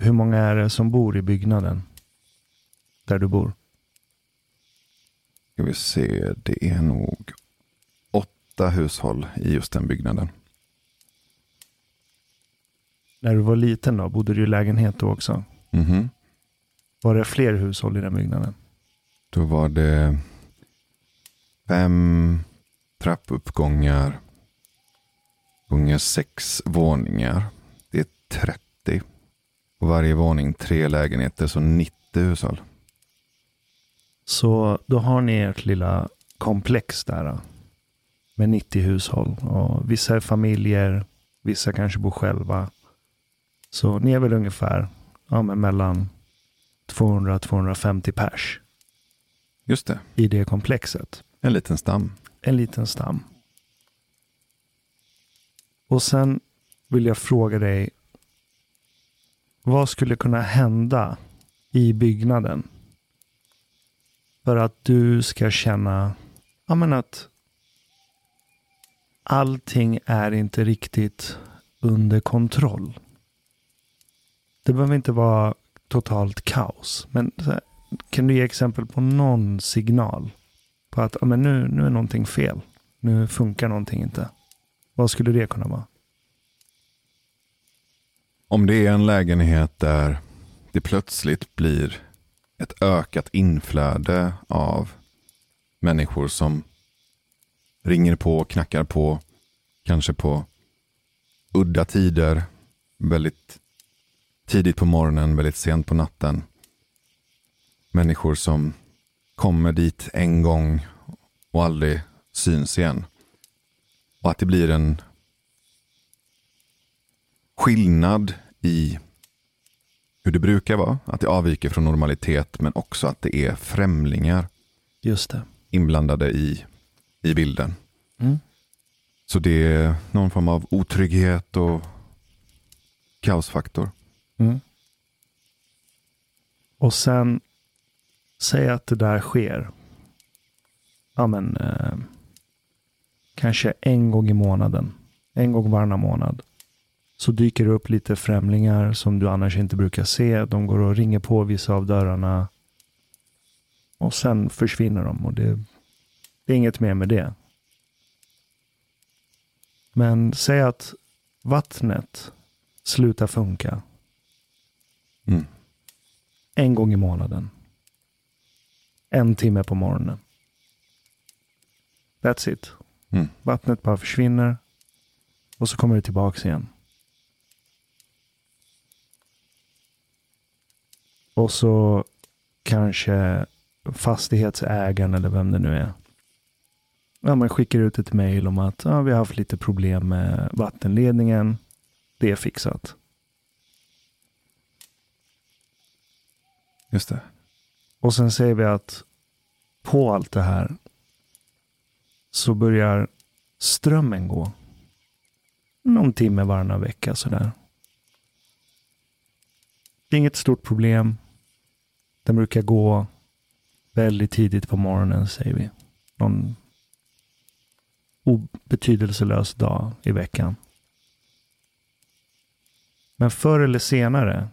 hur många är det som bor i byggnaden? Där du bor? Ska vi se, det är nog åtta hushåll i just den byggnaden. När du var liten då, bodde du i lägenhet då också? Mhm. Var det fler hushåll i den byggnaden? Då var det fem trappuppgångar, gånger sex våningar. Det är 30. Och varje våning tre lägenheter, så 90 hushåll. Så då har ni ert lilla komplex där. Med 90 hushåll. Och vissa är familjer, vissa kanske bor själva. Så ni är väl ungefär ja, men mellan 200-250 pers Just det, i det komplexet. en liten stam. En liten stam. Och sen vill jag fråga dig. Vad skulle kunna hända i byggnaden? För att du ska känna ja, men att allting är inte riktigt under kontroll. Det behöver inte vara totalt kaos. Men här, kan du ge exempel på någon signal? På att ja, men nu, nu är någonting fel. Nu funkar någonting inte. Vad skulle det kunna vara? Om det är en lägenhet där det plötsligt blir ett ökat inflöde av människor som ringer på, knackar på, kanske på udda tider, väldigt tidigt på morgonen, väldigt sent på natten. Människor som kommer dit en gång och aldrig syns igen. Och att det blir en skillnad i hur det brukar vara. Att det avviker från normalitet men också att det är främlingar Just det. inblandade i, i bilden. Mm. Så det är någon form av otrygghet och kaosfaktor. Mm. Och sen, säg att det där sker. Ja men, eh, kanske en gång i månaden. En gång varannan månad. Så dyker det upp lite främlingar som du annars inte brukar se. De går och ringer på vissa av dörrarna. Och sen försvinner de. Och det, det är inget mer med det. Men säg att vattnet slutar funka Mm. en gång i månaden. En timme på morgonen. That's it. Mm. Vattnet bara försvinner. Och så kommer det tillbaks igen. Och så kanske fastighetsägaren eller vem det nu är. Ja, man skickar ut ett mejl om att ja, vi har haft lite problem med vattenledningen. Det är fixat. Just det. Och sen säger vi att på allt det här så börjar strömmen gå. Någon timme varannan vecka sådär. Inget stort problem. Den brukar gå väldigt tidigt på morgonen säger vi. Någon obetydelselös dag i veckan. Men förr eller senare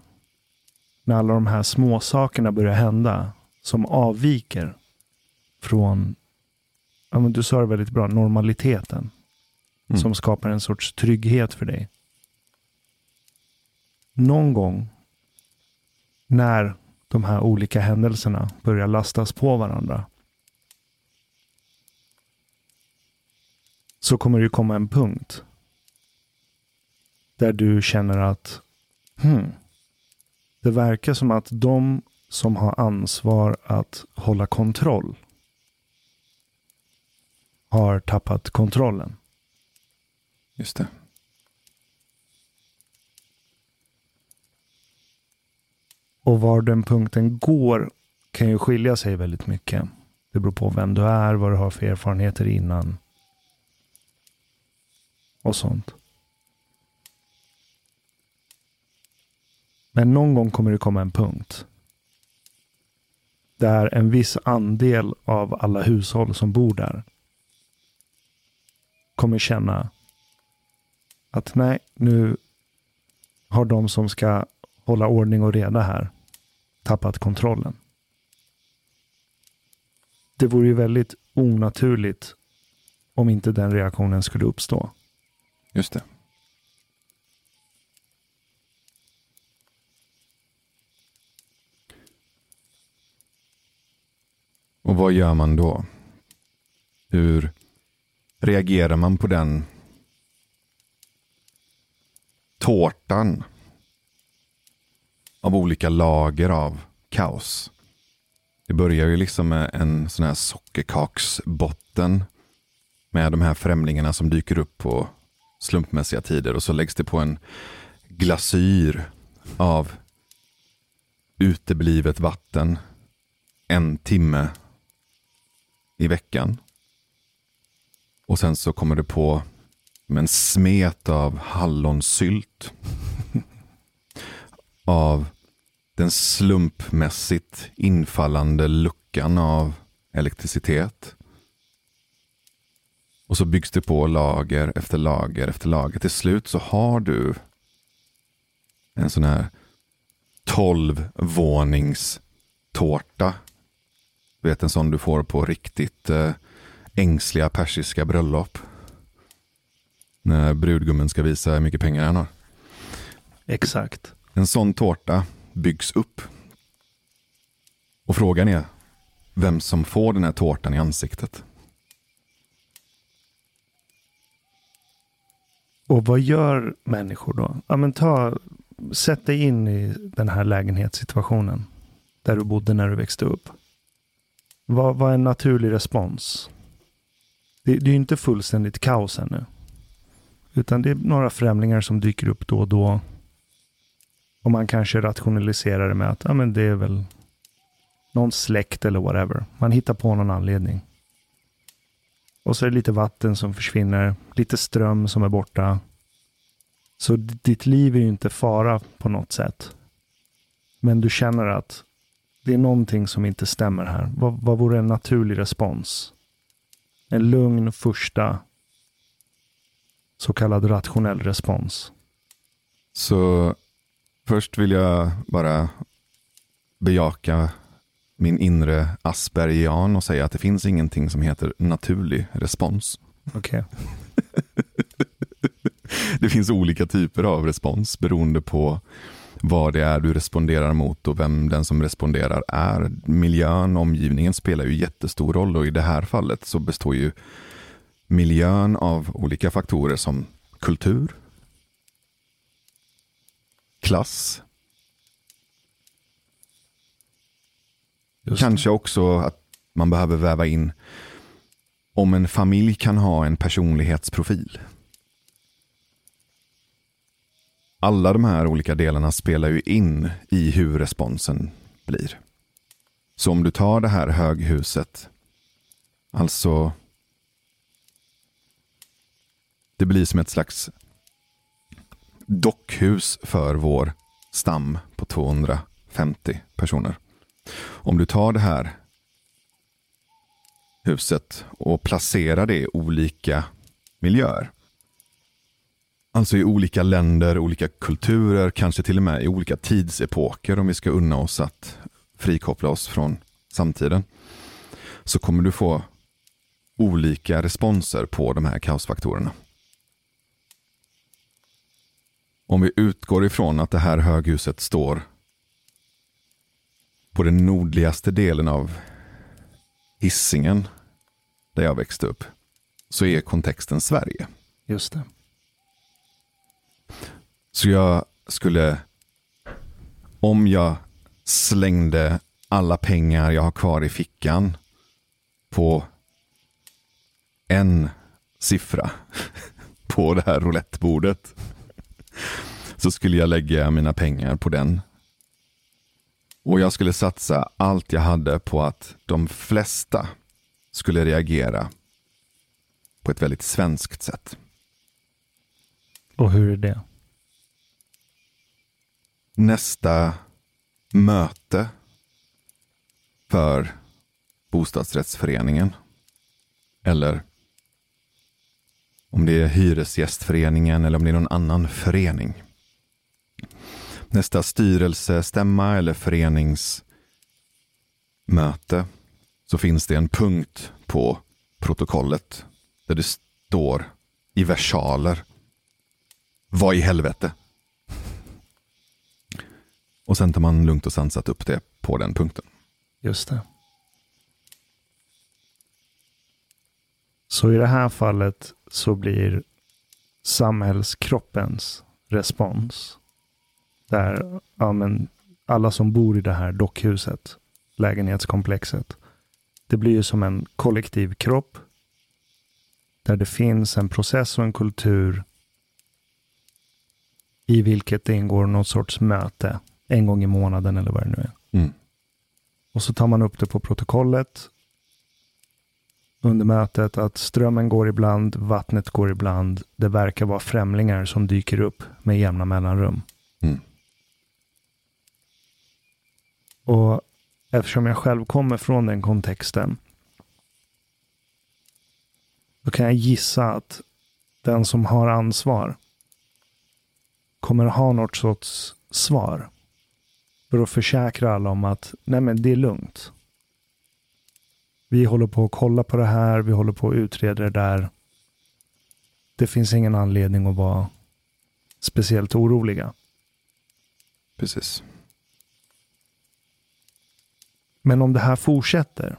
när alla de här små sakerna börjar hända som avviker från, ja, men du sa det väldigt bra, normaliteten. Mm. Som skapar en sorts trygghet för dig. Någon gång när de här olika händelserna börjar lastas på varandra så kommer det komma en punkt där du känner att hmm, det verkar som att de som har ansvar att hålla kontroll har tappat kontrollen. Just det. Och var den punkten går kan ju skilja sig väldigt mycket. Det beror på vem du är, vad du har för erfarenheter innan. Och sånt. Men någon gång kommer det komma en punkt. Där en viss andel av alla hushåll som bor där kommer känna att nej, nu har de som ska hålla ordning och reda här tappat kontrollen. Det vore ju väldigt onaturligt om inte den reaktionen skulle uppstå. Just det. Och vad gör man då? Hur reagerar man på den tårtan av olika lager av kaos? Det börjar ju liksom med en sån här sockerkaksbotten med de här främlingarna som dyker upp på slumpmässiga tider och så läggs det på en glasyr av uteblivet vatten en timme i veckan. Och sen så kommer det på med en smet av hallonsylt. av den slumpmässigt infallande luckan av elektricitet. Och så byggs det på lager efter lager efter lager. Till slut så har du en sån här tolvvåningstårta. Du vet en sån du får på riktigt eh, ängsliga persiska bröllop. När brudgummen ska visa hur mycket pengar han har. Exakt. En sån tårta byggs upp. Och frågan är vem som får den här tårtan i ansiktet. Och vad gör människor då? Ja, men ta, sätt dig in i den här lägenhetssituationen. Där du bodde när du växte upp. Vad, vad är en naturlig respons? Det, det är ju inte fullständigt kaos ännu. Utan det är några främlingar som dyker upp då och då. Och man kanske rationaliserar det med att ja, men det är väl någon släkt eller whatever. Man hittar på någon anledning. Och så är det lite vatten som försvinner, lite ström som är borta. Så ditt liv är ju inte fara på något sätt. Men du känner att det är någonting som inte stämmer här. Vad, vad vore en naturlig respons? En lugn första så kallad rationell respons. Så först vill jag bara bejaka min inre Aspergian och säga att det finns ingenting som heter naturlig respons. Okej. det finns olika typer av respons beroende på vad det är du responderar mot och vem den som responderar är. Miljön, omgivningen spelar ju jättestor roll och i det här fallet så består ju miljön av olika faktorer som kultur, klass, Just kanske också att man behöver väva in om en familj kan ha en personlighetsprofil. Alla de här olika delarna spelar ju in i hur responsen blir. Så om du tar det här höghuset, alltså det blir som ett slags dockhus för vår stam på 250 personer. Om du tar det här huset och placerar det i olika miljöer. Alltså i olika länder, olika kulturer, kanske till och med i olika tidsepoker om vi ska unna oss att frikoppla oss från samtiden. Så kommer du få olika responser på de här kaosfaktorerna. Om vi utgår ifrån att det här höghuset står på den nordligaste delen av Hisingen, där jag växte upp, så är kontexten Sverige. Just det. Så jag skulle, om jag slängde alla pengar jag har kvar i fickan på en siffra på det här roulettebordet så skulle jag lägga mina pengar på den. Och jag skulle satsa allt jag hade på att de flesta skulle reagera på ett väldigt svenskt sätt. Och hur är det? nästa möte för bostadsrättsföreningen. Eller om det är hyresgästföreningen eller om det är någon annan förening. nästa styrelsestämma eller föreningsmöte så finns det en punkt på protokollet där det står i versaler. Vad i helvete? Och sen tar man lugnt och sansat upp det på den punkten. Just det. Så i det här fallet så blir samhällskroppens respons där ja, men alla som bor i det här dockhuset, lägenhetskomplexet, det blir ju som en kollektiv kropp där det finns en process och en kultur i vilket det ingår något sorts möte en gång i månaden eller vad det nu är. Mm. Och så tar man upp det på protokollet under mötet att strömmen går ibland, vattnet går ibland. Det verkar vara främlingar som dyker upp med jämna mellanrum. Mm. Och eftersom jag själv kommer från den kontexten då kan jag gissa att den som har ansvar kommer ha något sorts svar. För att försäkra alla om att nej men det är lugnt. Vi håller på att kolla på det här, vi håller på att utreda det där. Det finns ingen anledning att vara speciellt oroliga. Precis. Men om det här fortsätter.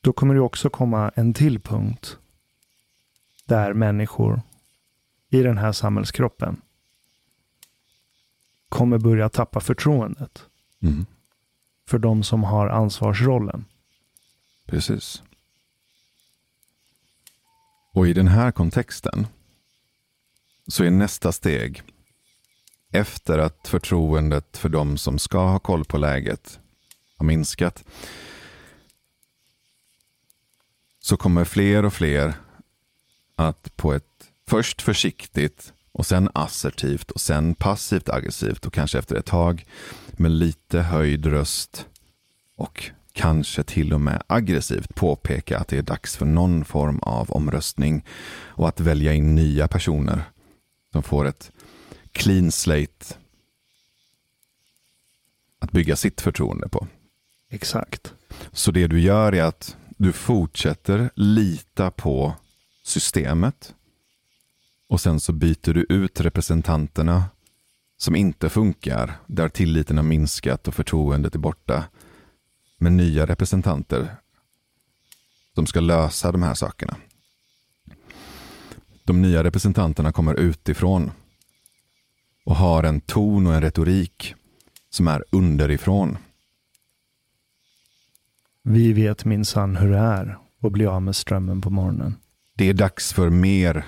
Då kommer det också komma en till punkt. Där människor i den här samhällskroppen kommer börja tappa förtroendet Mm. för de som har ansvarsrollen. Precis. Och i den här kontexten så är nästa steg efter att förtroendet för de som ska ha koll på läget har minskat så kommer fler och fler att på ett först försiktigt och sen assertivt och sen passivt aggressivt och kanske efter ett tag med lite höjd röst och kanske till och med aggressivt påpeka att det är dags för någon form av omröstning och att välja in nya personer som får ett clean slate att bygga sitt förtroende på. Exakt. Så det du gör är att du fortsätter lita på systemet och sen så byter du ut representanterna som inte funkar, där tilliten har minskat och förtroendet är borta, med nya representanter som ska lösa de här sakerna. De nya representanterna kommer utifrån och har en ton och en retorik som är underifrån. Vi vet minsann hur det är att bli av med strömmen på morgonen. Det är dags för mer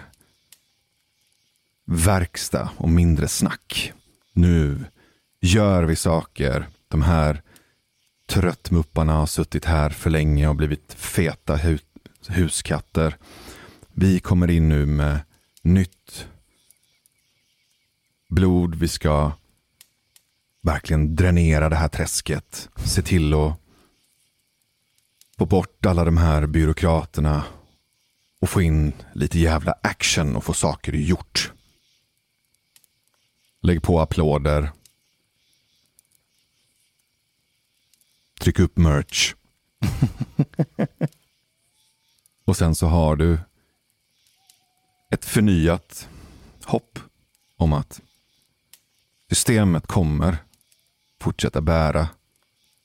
verkstad och mindre snack. Nu gör vi saker. De här tröttmupparna har suttit här för länge och blivit feta hu huskatter. Vi kommer in nu med nytt blod. Vi ska verkligen dränera det här träsket. Se till att få bort alla de här byråkraterna och få in lite jävla action och få saker gjort. Lägg på applåder. Tryck upp merch. och sen så har du ett förnyat hopp om att systemet kommer fortsätta bära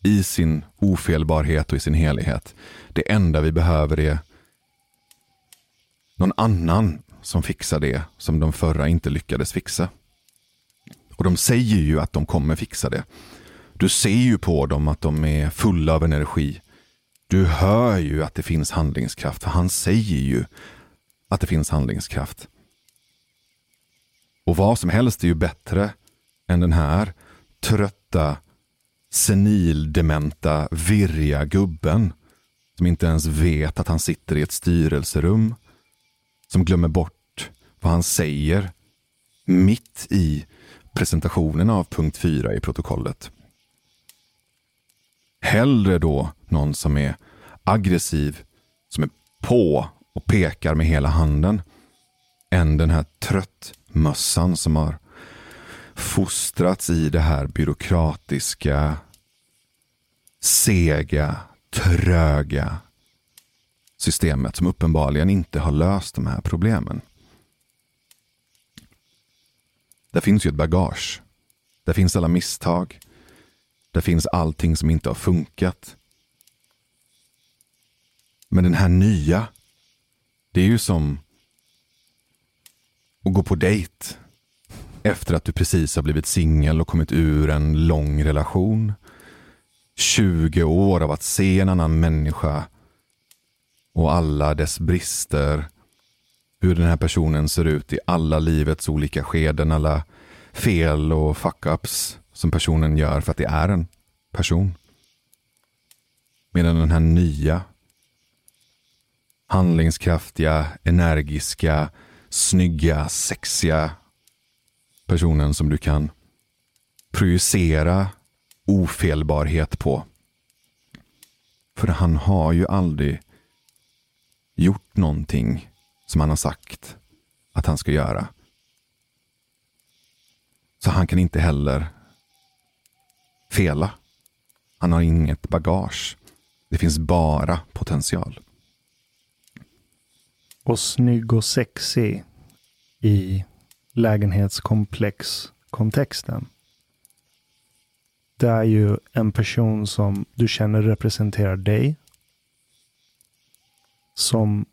i sin ofelbarhet och i sin helighet. Det enda vi behöver är någon annan som fixar det som de förra inte lyckades fixa. Och de säger ju att de kommer fixa det. Du ser ju på dem att de är fulla av energi. Du hör ju att det finns handlingskraft, för han säger ju att det finns handlingskraft. Och vad som helst är ju bättre än den här trötta, senildementa, virriga gubben som inte ens vet att han sitter i ett styrelserum. Som glömmer bort vad han säger mitt i presentationen av punkt 4 i protokollet. Hellre då någon som är aggressiv, som är på och pekar med hela handen. än den här tröttmössan som har fostrats i det här byråkratiska, sega, tröga systemet som uppenbarligen inte har löst de här problemen. Där finns ju ett bagage. Där finns alla misstag. Där finns allting som inte har funkat. Men den här nya, det är ju som att gå på dejt efter att du precis har blivit singel och kommit ur en lång relation. 20 år av att se en annan människa och alla dess brister. Hur den här personen ser ut i alla livets olika skeden, alla fel och fuck-ups som personen gör för att det är en person. Medan den här nya, handlingskraftiga, energiska, snygga, sexiga personen som du kan projicera ofelbarhet på. För han har ju aldrig gjort någonting som han har sagt att han ska göra. Så han kan inte heller fela. Han har inget bagage. Det finns bara potential. Och snygg och sexig i lägenhetskomplex-kontexten. Det är ju en person som du känner representerar dig. Som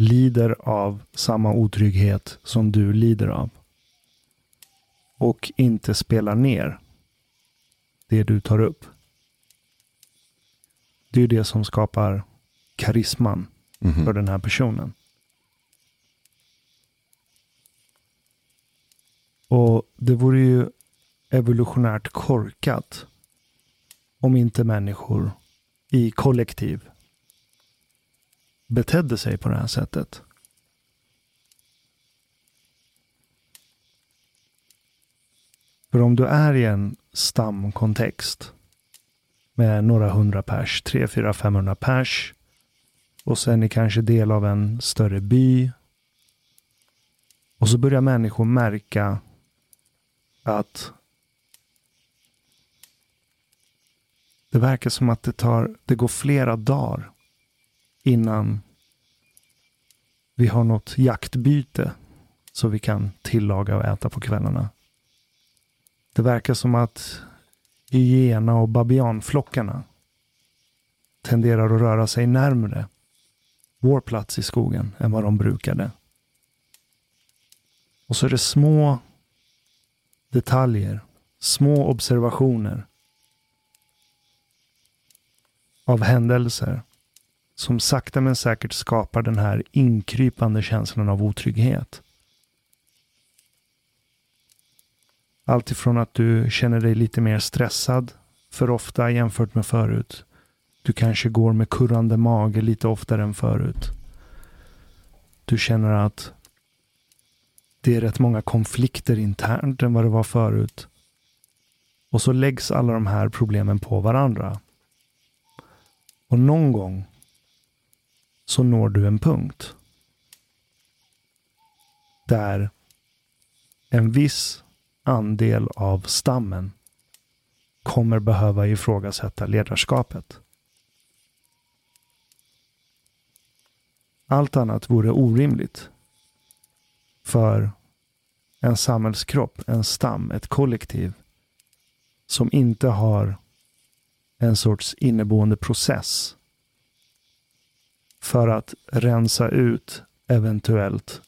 lider av samma otrygghet som du lider av. Och inte spelar ner det du tar upp. Det är det som skapar karisman mm -hmm. för den här personen. Och det vore ju evolutionärt korkat om inte människor i kollektiv betedde sig på det här sättet. För om du är i en stamkontext med några hundra pers, tre, fyra, femhundra pers och sen är kanske del av en större by. Och så börjar människor märka att det verkar som att det, tar, det går flera dagar innan vi har något jaktbyte så vi kan tillaga och äta på kvällarna. Det verkar som att hyena och babianflockarna tenderar att röra sig närmre vår plats i skogen än vad de brukade. Och så är det små detaljer, små observationer av händelser som sakta men säkert skapar den här inkrypande känslan av otrygghet. Alltifrån att du känner dig lite mer stressad för ofta jämfört med förut. Du kanske går med kurrande mage lite oftare än förut. Du känner att det är rätt många konflikter internt än vad det var förut. Och så läggs alla de här problemen på varandra. Och någon gång så når du en punkt där en viss andel av stammen kommer behöva ifrågasätta ledarskapet. Allt annat vore orimligt för en samhällskropp, en stam, ett kollektiv som inte har en sorts inneboende process för att rensa ut eventuellt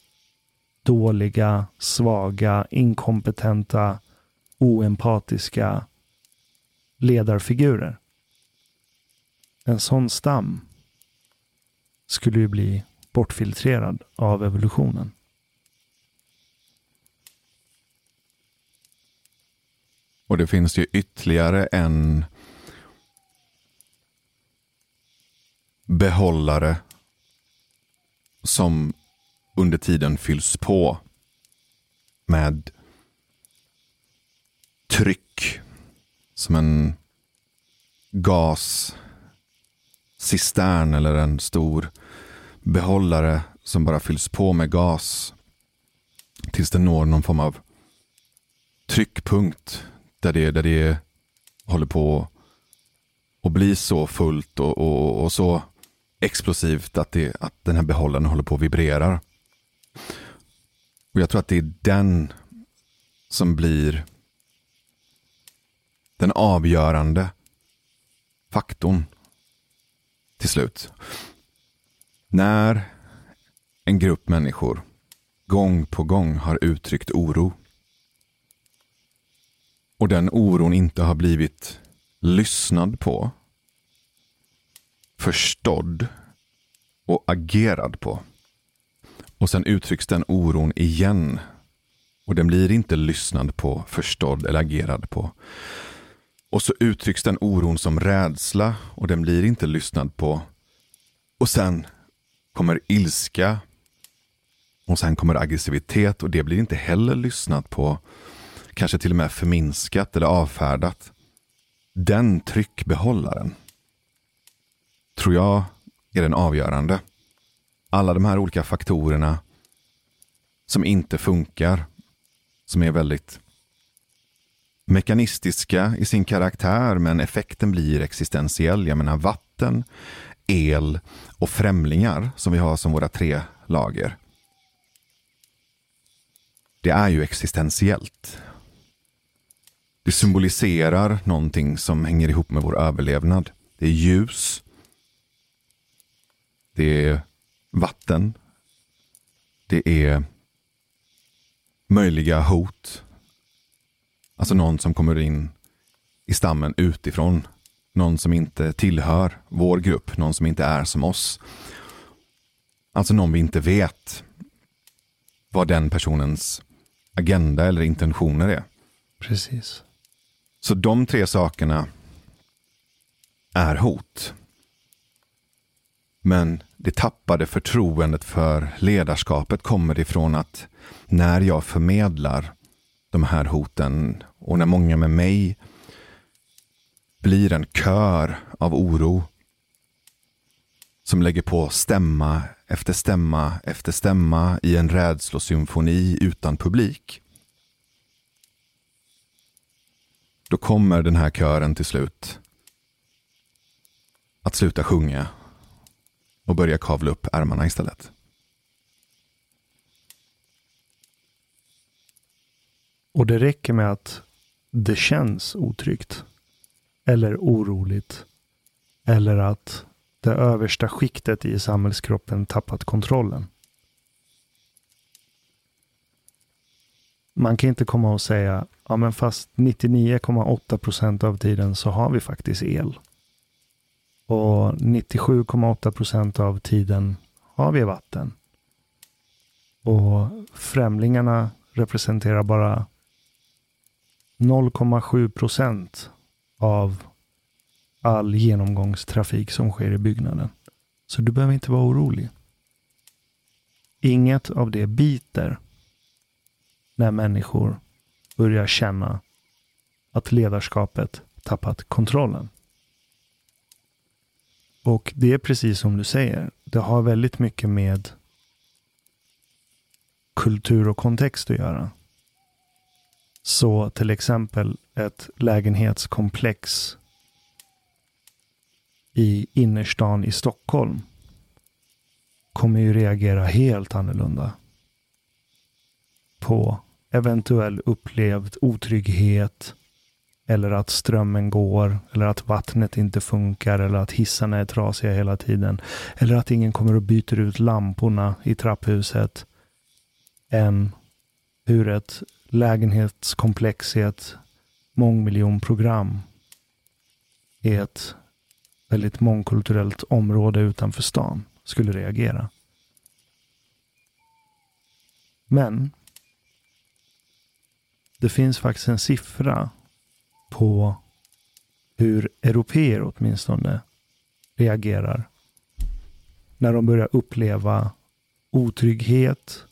dåliga, svaga, inkompetenta, oempatiska ledarfigurer. En sån stam skulle ju bli bortfiltrerad av evolutionen. Och det finns ju ytterligare en behållare som under tiden fylls på med tryck som en gascistern eller en stor behållare som bara fylls på med gas Tills den når någon form av tryckpunkt där det, där det håller på att bli så fullt och, och, och så explosivt att, det, att den här behållaren håller på att vibrera. Och jag tror att det är den som blir den avgörande faktorn till slut. När en grupp människor gång på gång har uttryckt oro och den oron inte har blivit lyssnad på, förstådd och agerad på. Och sen uttrycks den oron igen och den blir inte lyssnad på, förstådd eller agerad på. Och så uttrycks den oron som rädsla och den blir inte lyssnad på. Och sen kommer ilska. Och sen kommer aggressivitet och det blir inte heller lyssnat på. Kanske till och med förminskat eller avfärdat. Den tryckbehållaren tror jag är den avgörande. Alla de här olika faktorerna som inte funkar, som är väldigt mekanistiska i sin karaktär, men effekten blir existentiell. Jag menar vatten, el och främlingar som vi har som våra tre lager. Det är ju existentiellt. Det symboliserar någonting som hänger ihop med vår överlevnad. Det är ljus. Det är vatten. Det är möjliga hot. Alltså någon som kommer in i stammen utifrån. Någon som inte tillhör vår grupp, någon som inte är som oss. Alltså någon vi inte vet vad den personens agenda eller intentioner är. Precis. Så de tre sakerna är hot. Men det tappade förtroendet för ledarskapet kommer ifrån att när jag förmedlar de här hoten och när många med mig blir en kör av oro som lägger på stämma efter stämma efter stämma i en rädslosymfoni utan publik. Då kommer den här kören till slut att sluta sjunga och börja kavla upp ärmarna istället. Och det räcker med att det känns otryggt. Eller oroligt. Eller att det översta skiktet i samhällskroppen tappat kontrollen. Man kan inte komma och säga, ja men fast 99,8 procent av tiden så har vi faktiskt el. Och 97,8 procent av tiden har vi vatten. Och främlingarna representerar bara 0,7 procent av all genomgångstrafik som sker i byggnaden. Så du behöver inte vara orolig. Inget av det biter när människor börjar känna att ledarskapet tappat kontrollen. Och det är precis som du säger. Det har väldigt mycket med kultur och kontext att göra. Så till exempel ett lägenhetskomplex i innerstan i Stockholm kommer ju reagera helt annorlunda på eventuell upplevd otrygghet eller att strömmen går eller att vattnet inte funkar eller att hissarna är trasiga hela tiden eller att ingen kommer och byter ut lamporna i trapphuset än hur ett lägenhetskomplex i ett mångmiljonprogram i ett väldigt mångkulturellt område utanför stan skulle reagera. Men det finns faktiskt en siffra på hur europeer åtminstone reagerar när de börjar uppleva otrygghet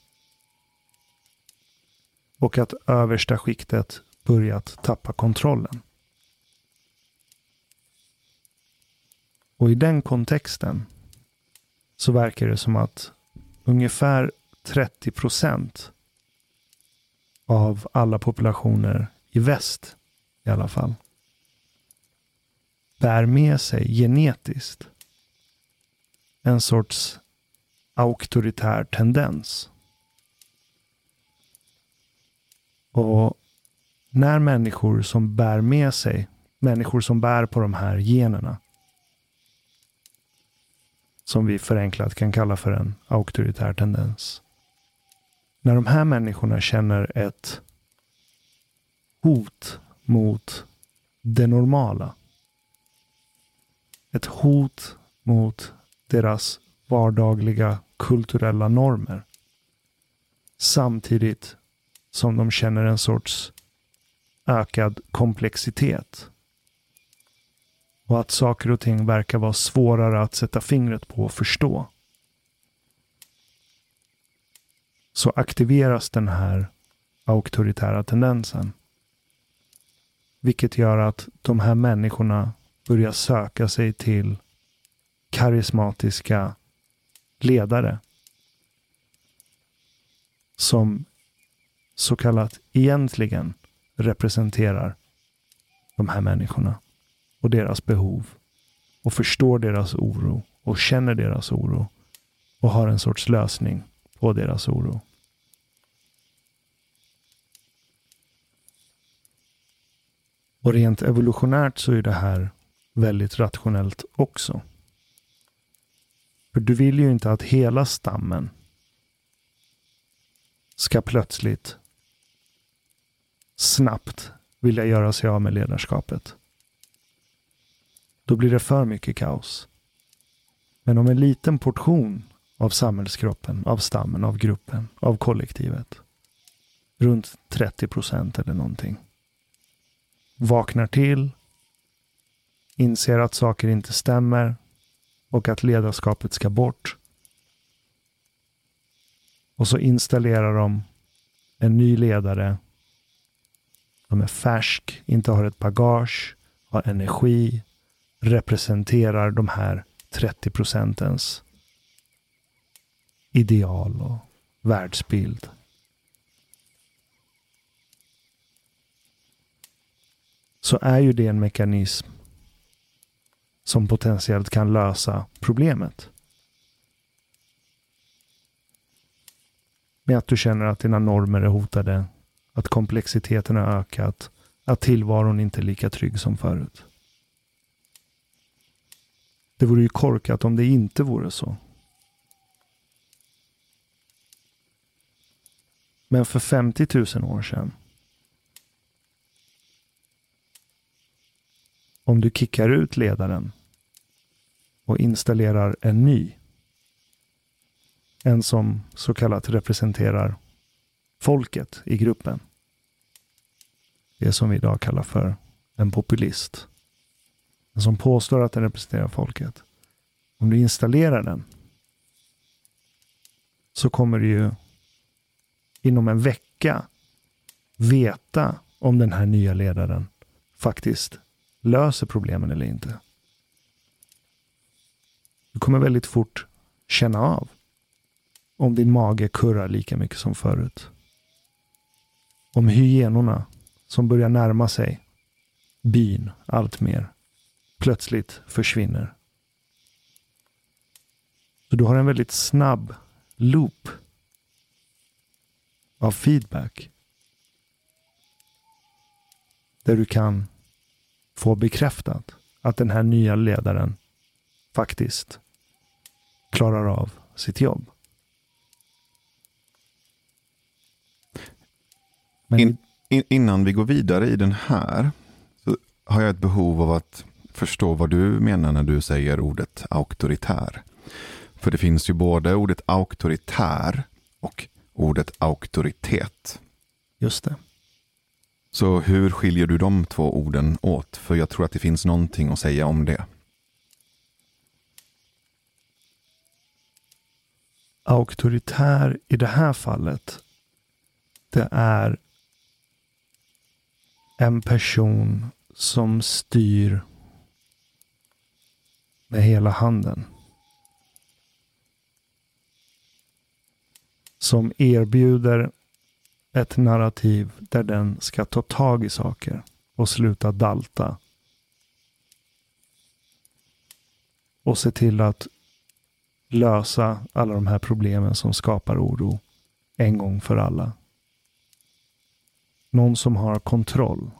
och att översta skiktet börjat tappa kontrollen. Och i den kontexten så verkar det som att ungefär 30 procent av alla populationer i väst i alla fall bär med sig genetiskt en sorts auktoritär tendens. Och när människor som bär med sig, människor som bär på de här generna, som vi förenklat kan kalla för en auktoritär tendens. När de här människorna känner ett hot mot det normala. Ett hot mot deras vardagliga kulturella normer. Samtidigt som de känner en sorts ökad komplexitet. Och att saker och ting verkar vara svårare att sätta fingret på och förstå. Så aktiveras den här auktoritära tendensen. Vilket gör att de här människorna börjar söka sig till karismatiska ledare. Som så kallat egentligen representerar de här människorna och deras behov och förstår deras oro och känner deras oro och har en sorts lösning på deras oro. Och rent evolutionärt så är det här väldigt rationellt också. För du vill ju inte att hela stammen ska plötsligt snabbt vilja göra sig av med ledarskapet. Då blir det för mycket kaos. Men om en liten portion av samhällskroppen, av stammen, av gruppen, av kollektivet, runt 30 procent eller någonting, vaknar till, inser att saker inte stämmer och att ledarskapet ska bort. Och så installerar de en ny ledare. De är färsk, inte har ett bagage, har energi, representerar de här 30 procentens ideal och världsbild. Så är ju det en mekanism som potentiellt kan lösa problemet. Med att du känner att dina normer är hotade, att komplexiteten har ökat, att tillvaron inte är lika trygg som förut. Det vore ju korkat om det inte vore så. Men för 50 000 år sedan om du kickar ut ledaren och installerar en ny. En som så kallat representerar folket i gruppen. Det som vi idag kallar för en populist. En som påstår att den representerar folket. Om du installerar den så kommer du ju inom en vecka veta om den här nya ledaren faktiskt löser problemen eller inte. Du kommer väldigt fort känna av om din mage kurrar lika mycket som förut. Om hyenorna som börjar närma sig byn allt mer plötsligt försvinner. Så du har en väldigt snabb loop av feedback. Där du kan få bekräftat att den här nya ledaren faktiskt klarar av sitt jobb. Men... In, in, innan vi går vidare i den här så har jag ett behov av att förstå vad du menar när du säger ordet auktoritär. För det finns ju både ordet auktoritär och ordet auktoritet. Just det. Så hur skiljer du de två orden åt? För jag tror att det finns någonting att säga om det. Auktoritär i det här fallet, det är en person som styr med hela handen. Som erbjuder ett narrativ där den ska ta tag i saker och sluta dalta. Och se till att lösa alla de här problemen som skapar oro en gång för alla. Någon som har kontroll.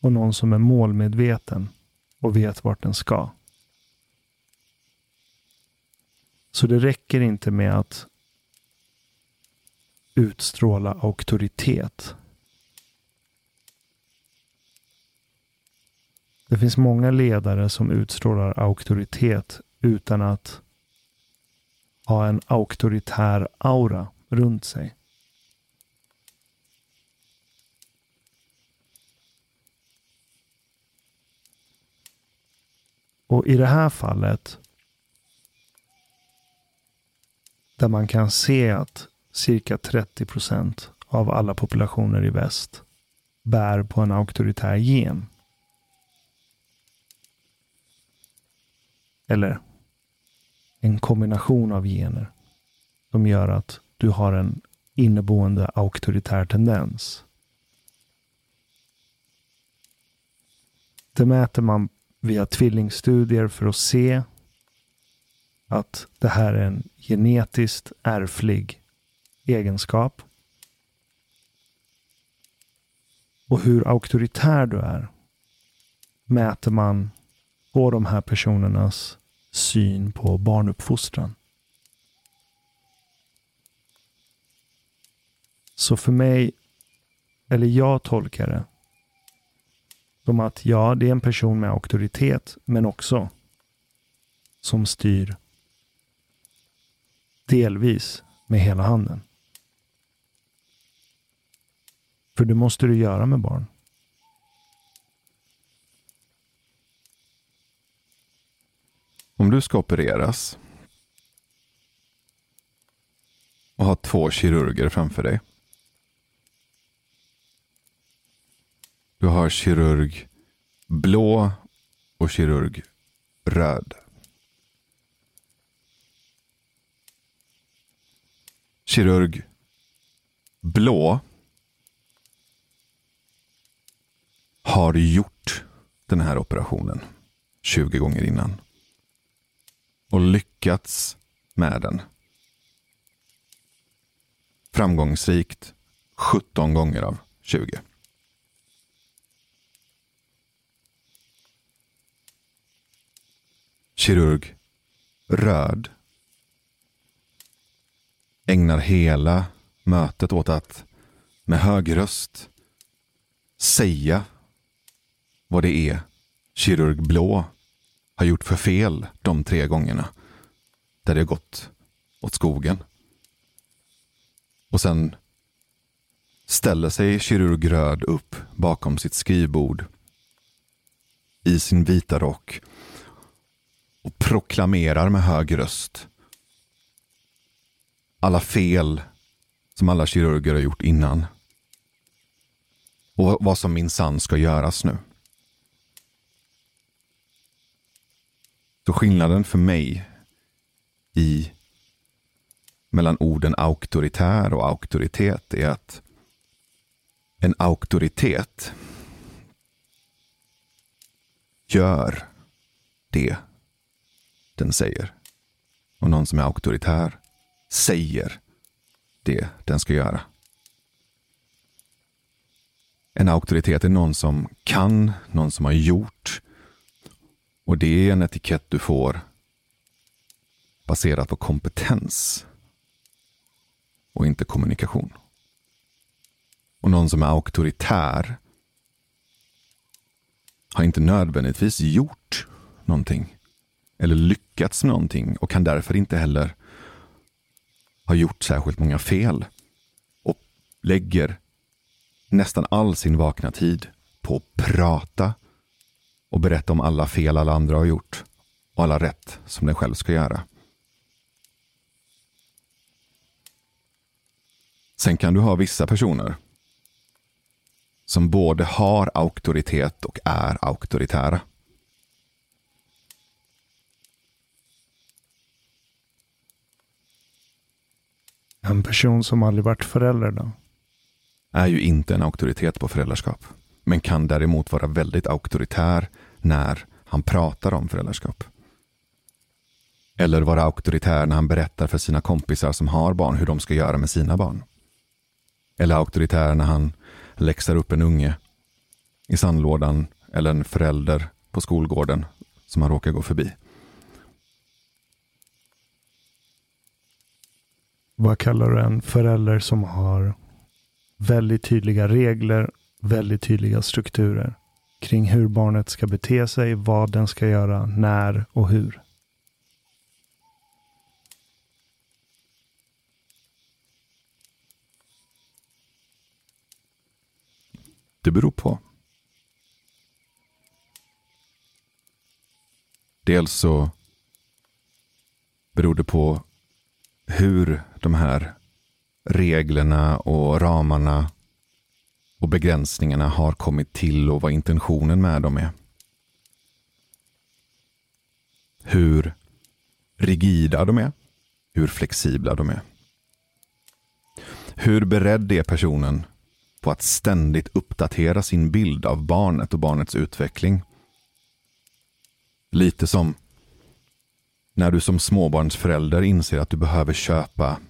Och någon som är målmedveten och vet vart den ska. Så det räcker inte med att utstråla auktoritet. Det finns många ledare som utstrålar auktoritet utan att ha en auktoritär aura runt sig. Och i det här fallet där man kan se att cirka 30 procent av alla populationer i väst bär på en auktoritär gen. Eller en kombination av gener som gör att du har en inneboende auktoritär tendens. Det mäter man via tvillingstudier för att se att det här är en genetiskt ärftlig egenskap. Och hur auktoritär du är mäter man på de här personernas syn på barnuppfostran. Så för mig, eller jag tolkar det som att ja, det är en person med auktoritet, men också som styr delvis med hela handen. För det måste du göra med barn. Om du ska opereras och har två kirurger framför dig. Du har kirurg blå och kirurg röd. Kirurg blå har gjort den här operationen 20 gånger innan. Och lyckats med den. Framgångsrikt 17 gånger av 20. Kirurg röd ägnar hela mötet åt att med hög röst säga vad det är kirurg blå har gjort för fel de tre gångerna där det gått åt skogen. Och sen ställer sig kirurg röd upp bakom sitt skrivbord i sin vita rock och proklamerar med hög röst alla fel som alla kirurger har gjort innan. Och vad som minsann ska göras nu. Så skillnaden för mig i mellan orden auktoritär och auktoritet är att en auktoritet gör det den säger. Och någon som är auktoritär säger det den ska göra. En auktoritet är någon som kan, någon som har gjort. Och det är en etikett du får baserat på kompetens och inte kommunikation. Och någon som är auktoritär har inte nödvändigtvis gjort någonting eller lyckats med någonting och kan därför inte heller ha gjort särskilt många fel och lägger nästan all sin vakna tid på att prata och berätta om alla fel alla andra har gjort och alla rätt som den själv ska göra. Sen kan du ha vissa personer som både har auktoritet och är auktoritära. En person som aldrig varit förälder då? Är ju inte en auktoritet på föräldraskap. Men kan däremot vara väldigt auktoritär när han pratar om föräldraskap. Eller vara auktoritär när han berättar för sina kompisar som har barn hur de ska göra med sina barn. Eller auktoritär när han läxar upp en unge i sandlådan eller en förälder på skolgården som han råkar gå förbi. Vad kallar du en förälder som har väldigt tydliga regler, väldigt tydliga strukturer kring hur barnet ska bete sig, vad den ska göra, när och hur? Det beror på. Dels så beror det på hur de här reglerna och ramarna och begränsningarna har kommit till och vad intentionen med dem är. Hur rigida de är. Hur flexibla de är. Hur beredd är personen på att ständigt uppdatera sin bild av barnet och barnets utveckling. Lite som när du som småbarnsförälder inser att du behöver köpa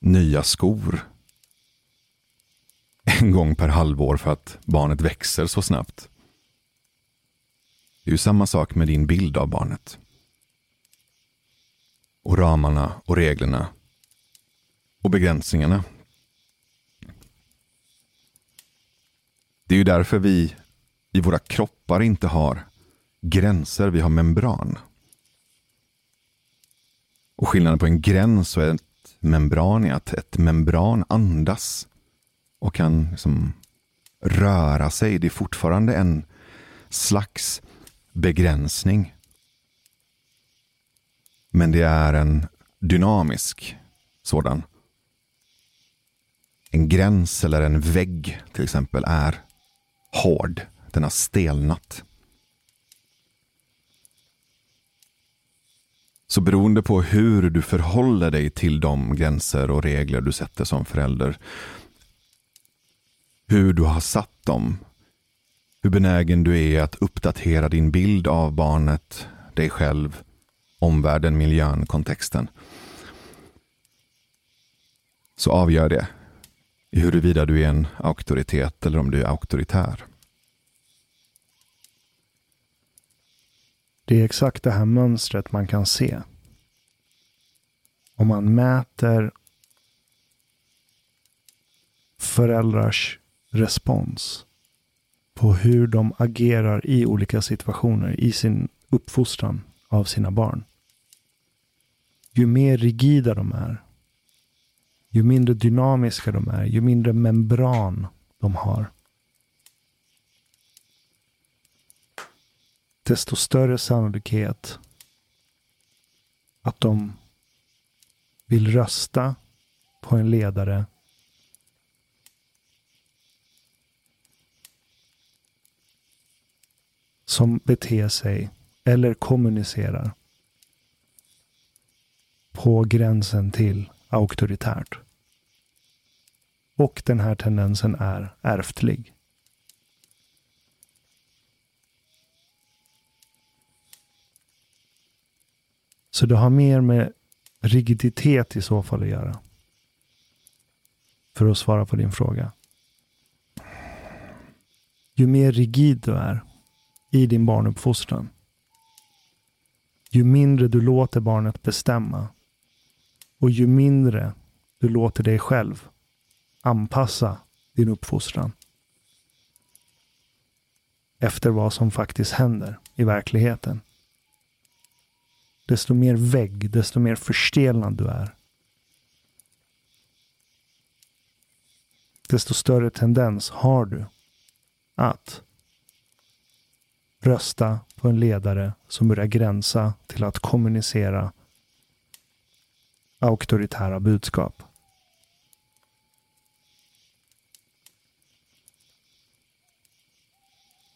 nya skor en gång per halvår för att barnet växer så snabbt. Det är ju samma sak med din bild av barnet. Och ramarna och reglerna och begränsningarna Det är ju därför vi i våra kroppar inte har gränser, vi har membran. Och skillnaden på en gräns och ett membran är att ett membran andas och kan liksom röra sig. Det är fortfarande en slags begränsning. Men det är en dynamisk sådan. En gräns eller en vägg till exempel är hård. Den har stelnat. Så beroende på hur du förhåller dig till de gränser och regler du sätter som förälder, hur du har satt dem, hur benägen du är att uppdatera din bild av barnet, dig själv, omvärlden, miljön, kontexten, så avgör det i huruvida du är en auktoritet eller om du är auktoritär. Det är exakt det här mönstret man kan se. Om man mäter föräldrars respons på hur de agerar i olika situationer i sin uppfostran av sina barn. Ju mer rigida de är, ju mindre dynamiska de är, ju mindre membran de har. Desto större sannolikhet att de vill rösta på en ledare som beter sig eller kommunicerar på gränsen till auktoritärt. Och den här tendensen är ärftlig. Så det har mer med rigiditet i så fall att göra. För att svara på din fråga. Ju mer rigid du är i din barnuppfostran. Ju mindre du låter barnet bestämma och ju mindre du låter dig själv anpassa din uppfostran efter vad som faktiskt händer i verkligheten. Desto mer vägg, desto mer förstelnad du är. Desto större tendens har du att rösta på en ledare som börjar gränsa till att kommunicera auktoritära budskap.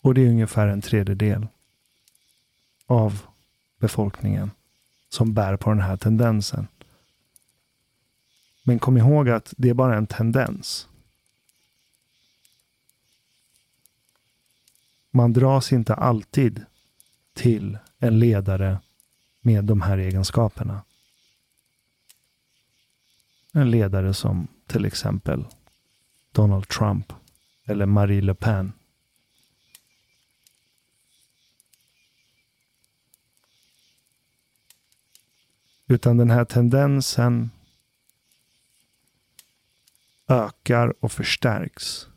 Och det är ungefär en tredjedel av befolkningen som bär på den här tendensen. Men kom ihåg att det är bara en tendens. Man dras inte alltid till en ledare med de här egenskaperna. En ledare som till exempel Donald Trump eller Marie Le Pen. Utan den här tendensen ökar och förstärks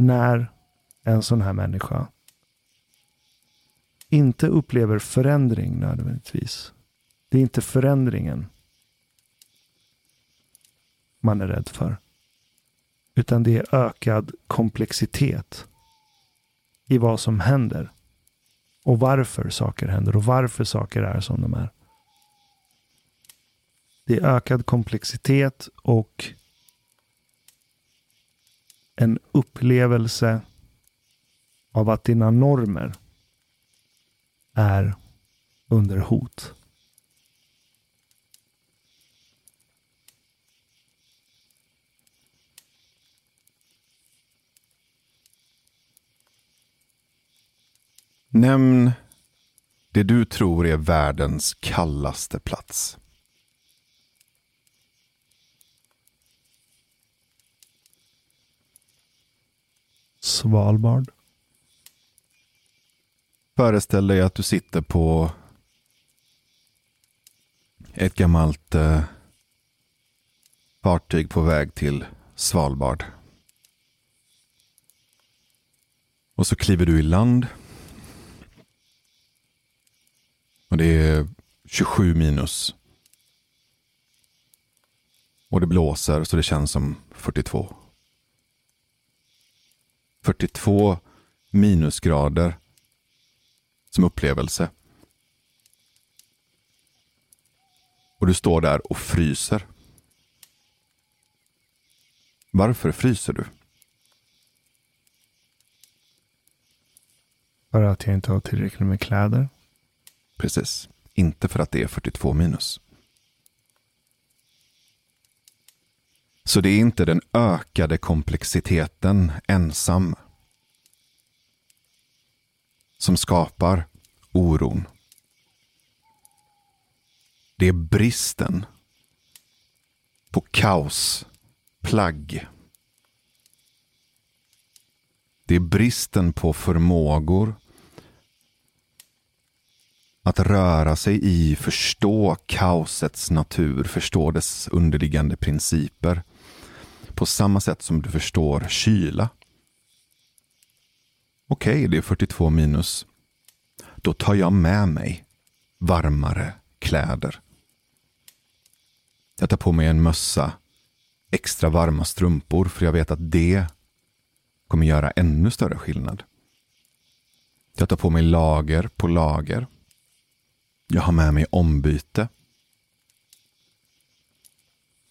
när en sån här människa inte upplever förändring nödvändigtvis. Det är inte förändringen man är rädd för. Utan det är ökad komplexitet i vad som händer. Och varför saker händer och varför saker är som de är. Det är ökad komplexitet och en upplevelse av att dina normer är under hot. Nämn det du tror är världens kallaste plats. Svalbard. Föreställ dig att du sitter på ett gammalt eh, fartyg på väg till Svalbard. Och så kliver du i land. Och det är 27 minus. Och det blåser så det känns som 42. 42 minusgrader som upplevelse. Och du står där och fryser. Varför fryser du? För att jag inte har tillräckligt med kläder. Precis. Inte för att det är 42 minus. Så det är inte den ökade komplexiteten ensam som skapar oron. Det är bristen på kaos, plagg. Det är bristen på förmågor att röra sig i, förstå kaosets natur, förstå dess underliggande principer. På samma sätt som du förstår kyla. Okej, okay, det är 42 minus. Då tar jag med mig varmare kläder. Jag tar på mig en mössa, extra varma strumpor, för jag vet att det kommer göra ännu större skillnad. Jag tar på mig lager på lager. Jag har med mig ombyte.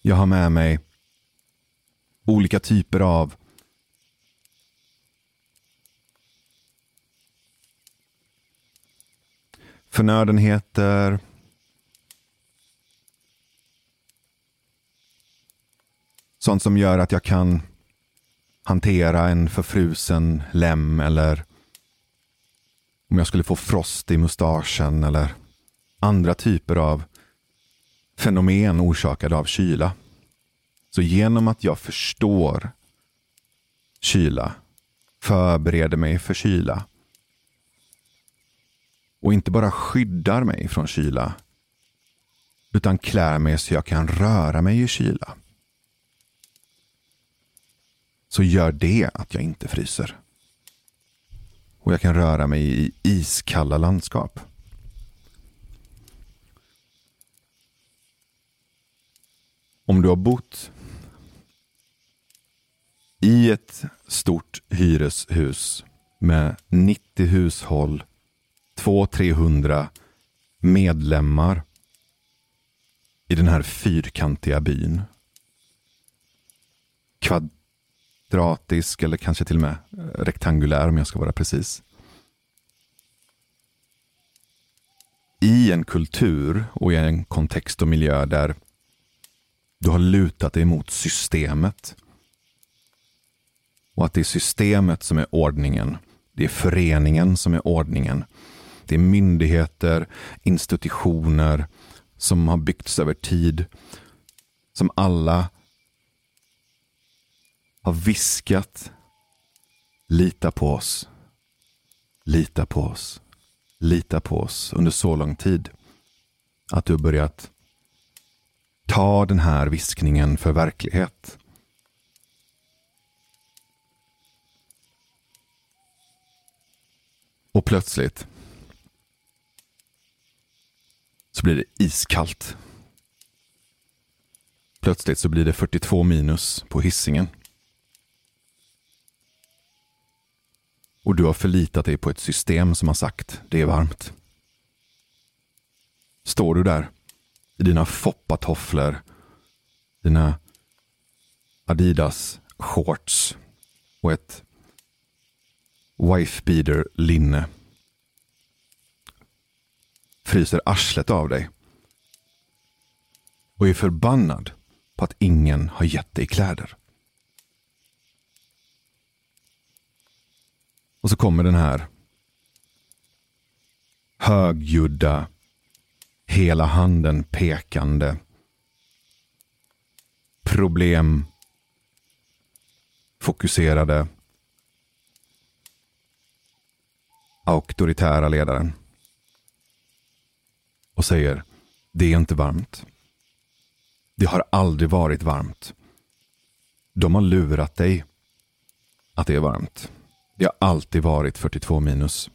Jag har med mig olika typer av förnödenheter. Sånt som gör att jag kan hantera en förfrusen lem eller om jag skulle få frost i mustaschen eller andra typer av fenomen orsakade av kyla. Så genom att jag förstår kyla, förbereder mig för kyla och inte bara skyddar mig från kyla utan klär mig så jag kan röra mig i kyla så gör det att jag inte fryser. Och jag kan röra mig i iskalla landskap. Om du har bott i ett stort hyreshus med 90 hushåll, 200-300 medlemmar i den här fyrkantiga byn. Kvadratisk eller kanske till och med eh, rektangulär om jag ska vara precis. i en kultur och i en kontext och miljö där du har lutat dig mot systemet. Och att det är systemet som är ordningen. Det är föreningen som är ordningen. Det är myndigheter, institutioner som har byggts över tid. Som alla har viskat lita på oss, lita på oss, lita på oss under så lång tid. Att du har börjat ta den här viskningen för verklighet. Och plötsligt så blir det iskallt. Plötsligt så blir det 42 minus på hissingen. Och du har förlitat dig på ett system som har sagt det är varmt. Står du där i dina foppatofflor, dina Adidas shorts och ett wife beater linne. Fryser arslet av dig. Och är förbannad på att ingen har gett dig kläder. Och så kommer den här högljudda, hela handen pekande, problem fokuserade, auktoritära ledaren. Och säger, det är inte varmt. Det har aldrig varit varmt. De har lurat dig att det är varmt. Det har alltid varit 42 minus.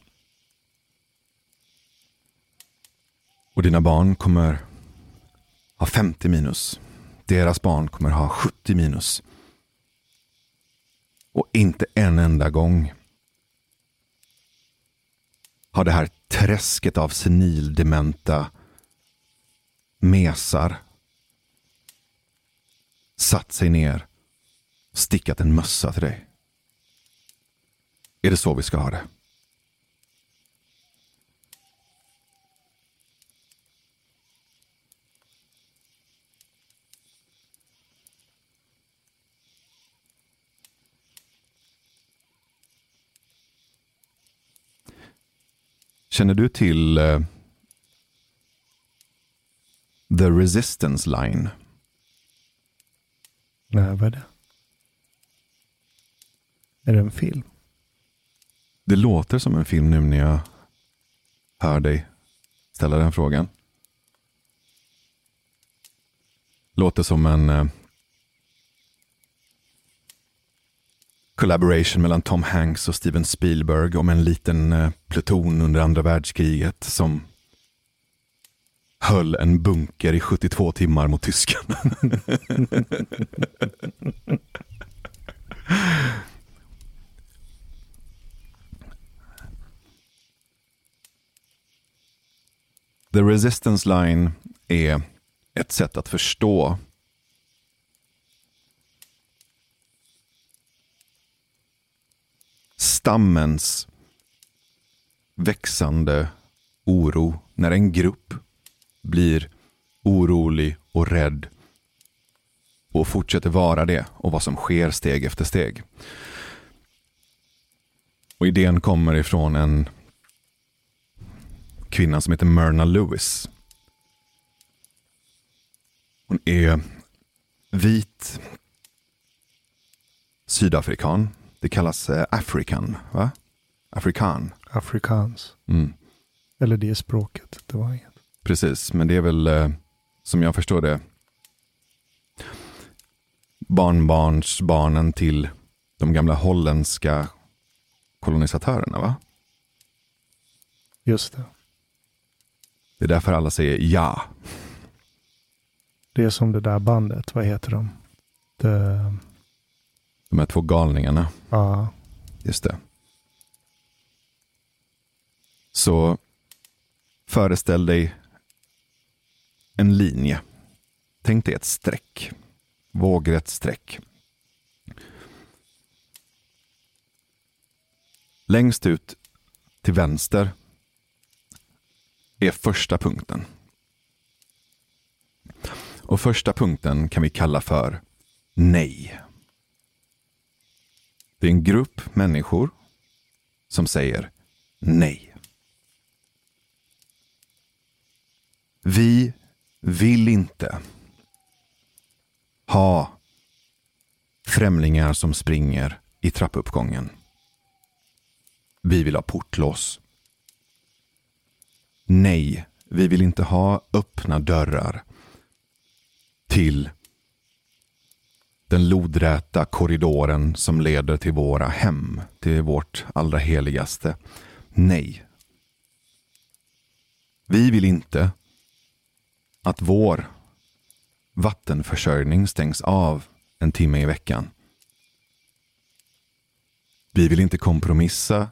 Och dina barn kommer ha 50 minus. Deras barn kommer ha 70 minus. Och inte en enda gång har det här träsket av senildementa mesar satt sig ner och stickat en mössa till dig. Är det så vi ska ha det? Känner du till uh, The Resistance Line? Nej, vad är det? Är det en film? Det låter som en film nu när jag hör dig ställa den frågan. Låter som en collaboration mellan Tom Hanks och Steven Spielberg om en liten eh, pluton under andra världskriget som höll en bunker i 72 timmar mot tyskarna. The Resistance Line är ett sätt att förstå stammens växande oro när en grupp blir orolig och rädd och fortsätter vara det och vad som sker steg efter steg. Och idén kommer ifrån en kvinna som heter Myrna Lewis. Hon är vit sydafrikan. Det kallas eh, african, va? Afrikan. Afrikans. Mm. Eller det språket. Det var inget. Precis, men det är väl eh, som jag förstår det barnbarnsbarnen till de gamla holländska kolonisatörerna, va? Just det. Det är därför alla säger ja. Det är som det där bandet. Vad heter de? The... De här två galningarna. Ja. Just det. Så föreställ dig en linje. Tänk dig ett streck. Vågrätt streck. Längst ut till vänster är första punkten. Och första punkten kan vi kalla för nej. Det är en grupp människor som säger nej. Vi vill inte ha främlingar som springer i trappuppgången. Vi vill ha portlås. Nej, vi vill inte ha öppna dörrar till den lodräta korridoren som leder till våra hem, till vårt allra heligaste. Nej. Vi vill inte att vår vattenförsörjning stängs av en timme i veckan. Vi vill inte kompromissa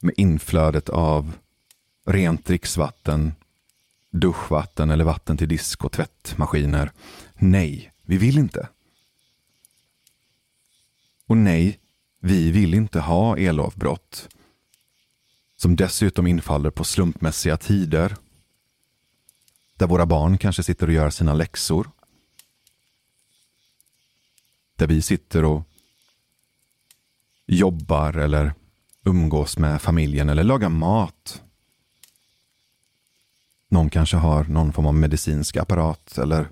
med inflödet av rent dricksvatten, duschvatten eller vatten till disk och tvättmaskiner. Nej, vi vill inte. Och nej, vi vill inte ha elavbrott som dessutom infaller på slumpmässiga tider där våra barn kanske sitter och gör sina läxor. Där vi sitter och jobbar eller umgås med familjen eller lagar mat. Någon kanske har någon form av medicinsk apparat eller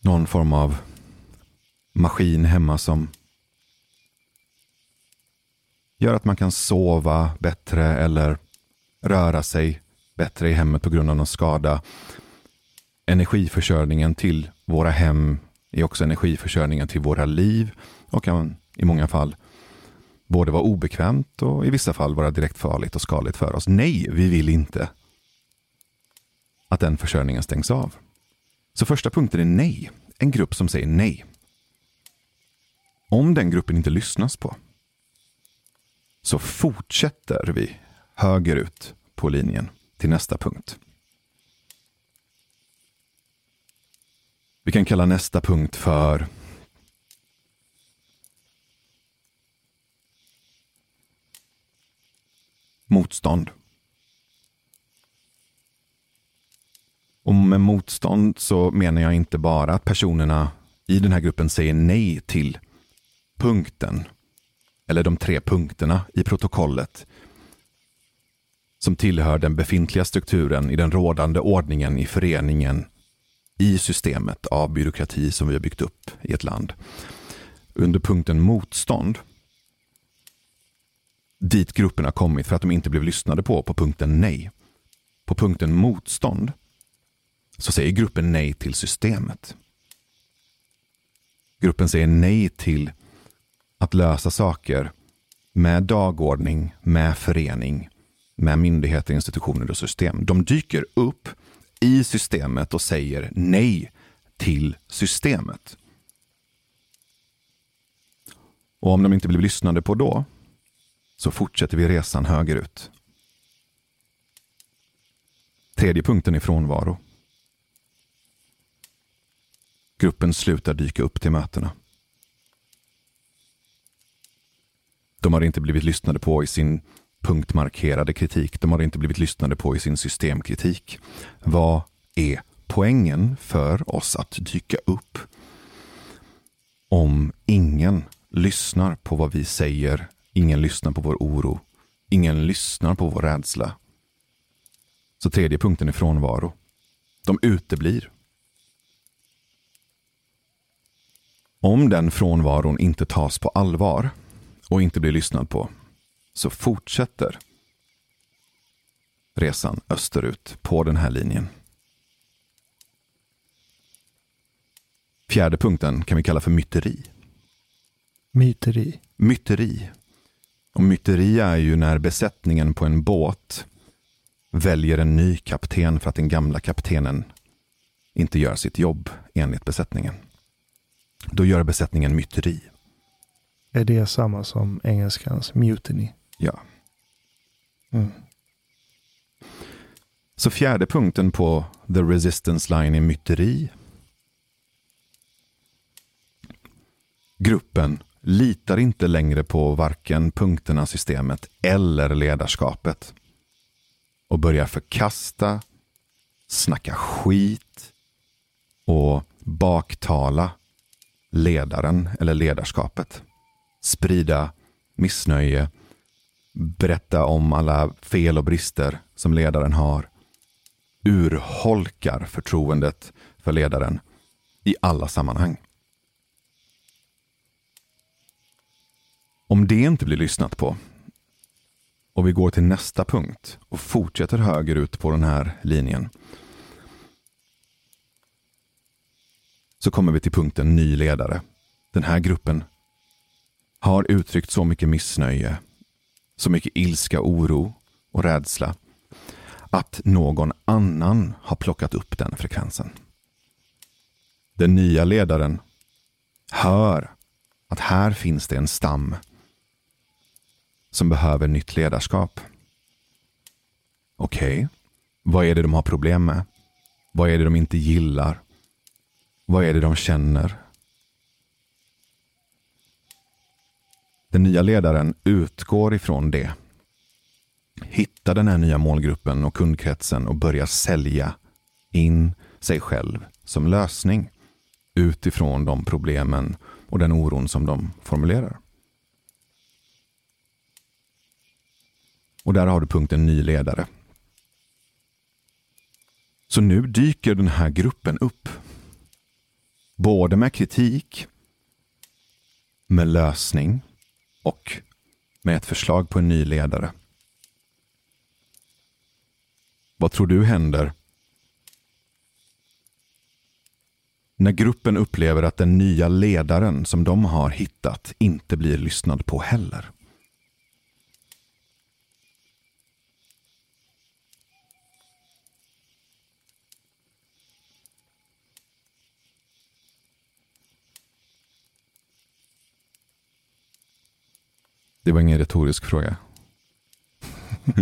någon form av maskin hemma som gör att man kan sova bättre eller röra sig bättre i hemmet på grund av någon skada. Energiförsörjningen till våra hem är också energiförsörjningen till våra liv och kan i många fall både vara obekvämt och i vissa fall vara direkt farligt och skadligt för oss. Nej, vi vill inte att den försörjningen stängs av. Så första punkten är nej. En grupp som säger nej. Om den gruppen inte lyssnas på så fortsätter vi högerut på linjen till nästa punkt. Vi kan kalla nästa punkt för motstånd. Och med motstånd så menar jag inte bara att personerna i den här gruppen säger nej till punkten eller de tre punkterna i protokollet som tillhör den befintliga strukturen i den rådande ordningen i föreningen i systemet av byråkrati som vi har byggt upp i ett land. Under punkten motstånd dit gruppen har kommit för att de inte blev lyssnade på på punkten nej. På punkten motstånd så säger gruppen nej till systemet. Gruppen säger nej till att lösa saker med dagordning, med förening, med myndigheter, institutioner och system. De dyker upp i systemet och säger nej till systemet. Och om de inte blir lyssnade på då, så fortsätter vi resan högerut. Tredje punkten är frånvaro. Gruppen slutar dyka upp till mötena. De har inte blivit lyssnade på i sin punktmarkerade kritik. De har inte blivit lyssnade på i sin systemkritik. Vad är poängen för oss att dyka upp om ingen lyssnar på vad vi säger, ingen lyssnar på vår oro, ingen lyssnar på vår rädsla? Så tredje punkten är frånvaro. De uteblir. Om den frånvaron inte tas på allvar och inte blir lyssnad på så fortsätter resan österut på den här linjen. Fjärde punkten kan vi kalla för myteri. Myteri. Myteri. Och myteri är ju när besättningen på en båt väljer en ny kapten för att den gamla kaptenen inte gör sitt jobb enligt besättningen. Då gör besättningen myteri. Är det samma som engelskans mutiny? Ja. Mm. Så fjärde punkten på the resistance line är myteri. Gruppen litar inte längre på varken punkterna, systemet eller ledarskapet. Och börjar förkasta, snacka skit och baktala ledaren eller ledarskapet. Sprida missnöje, berätta om alla fel och brister som ledaren har. Urholkar förtroendet för ledaren i alla sammanhang. Om det inte blir lyssnat på och vi går till nästa punkt och fortsätter högerut på den här linjen så kommer vi till punkten ny ledare. Den här gruppen har uttryckt så mycket missnöje, så mycket ilska, oro och rädsla att någon annan har plockat upp den frekvensen. Den nya ledaren hör att här finns det en stam som behöver nytt ledarskap. Okej, okay. vad är det de har problem med? Vad är det de inte gillar? Vad är det de känner? Den nya ledaren utgår ifrån det. Hittar den här nya målgruppen och kundkretsen och börjar sälja in sig själv som lösning utifrån de problemen och den oron som de formulerar. Och där har du punkten ny ledare. Så nu dyker den här gruppen upp. Både med kritik, med lösning och med ett förslag på en ny ledare. Vad tror du händer när gruppen upplever att den nya ledaren som de har hittat inte blir lyssnad på heller? Det var ingen retorisk fråga.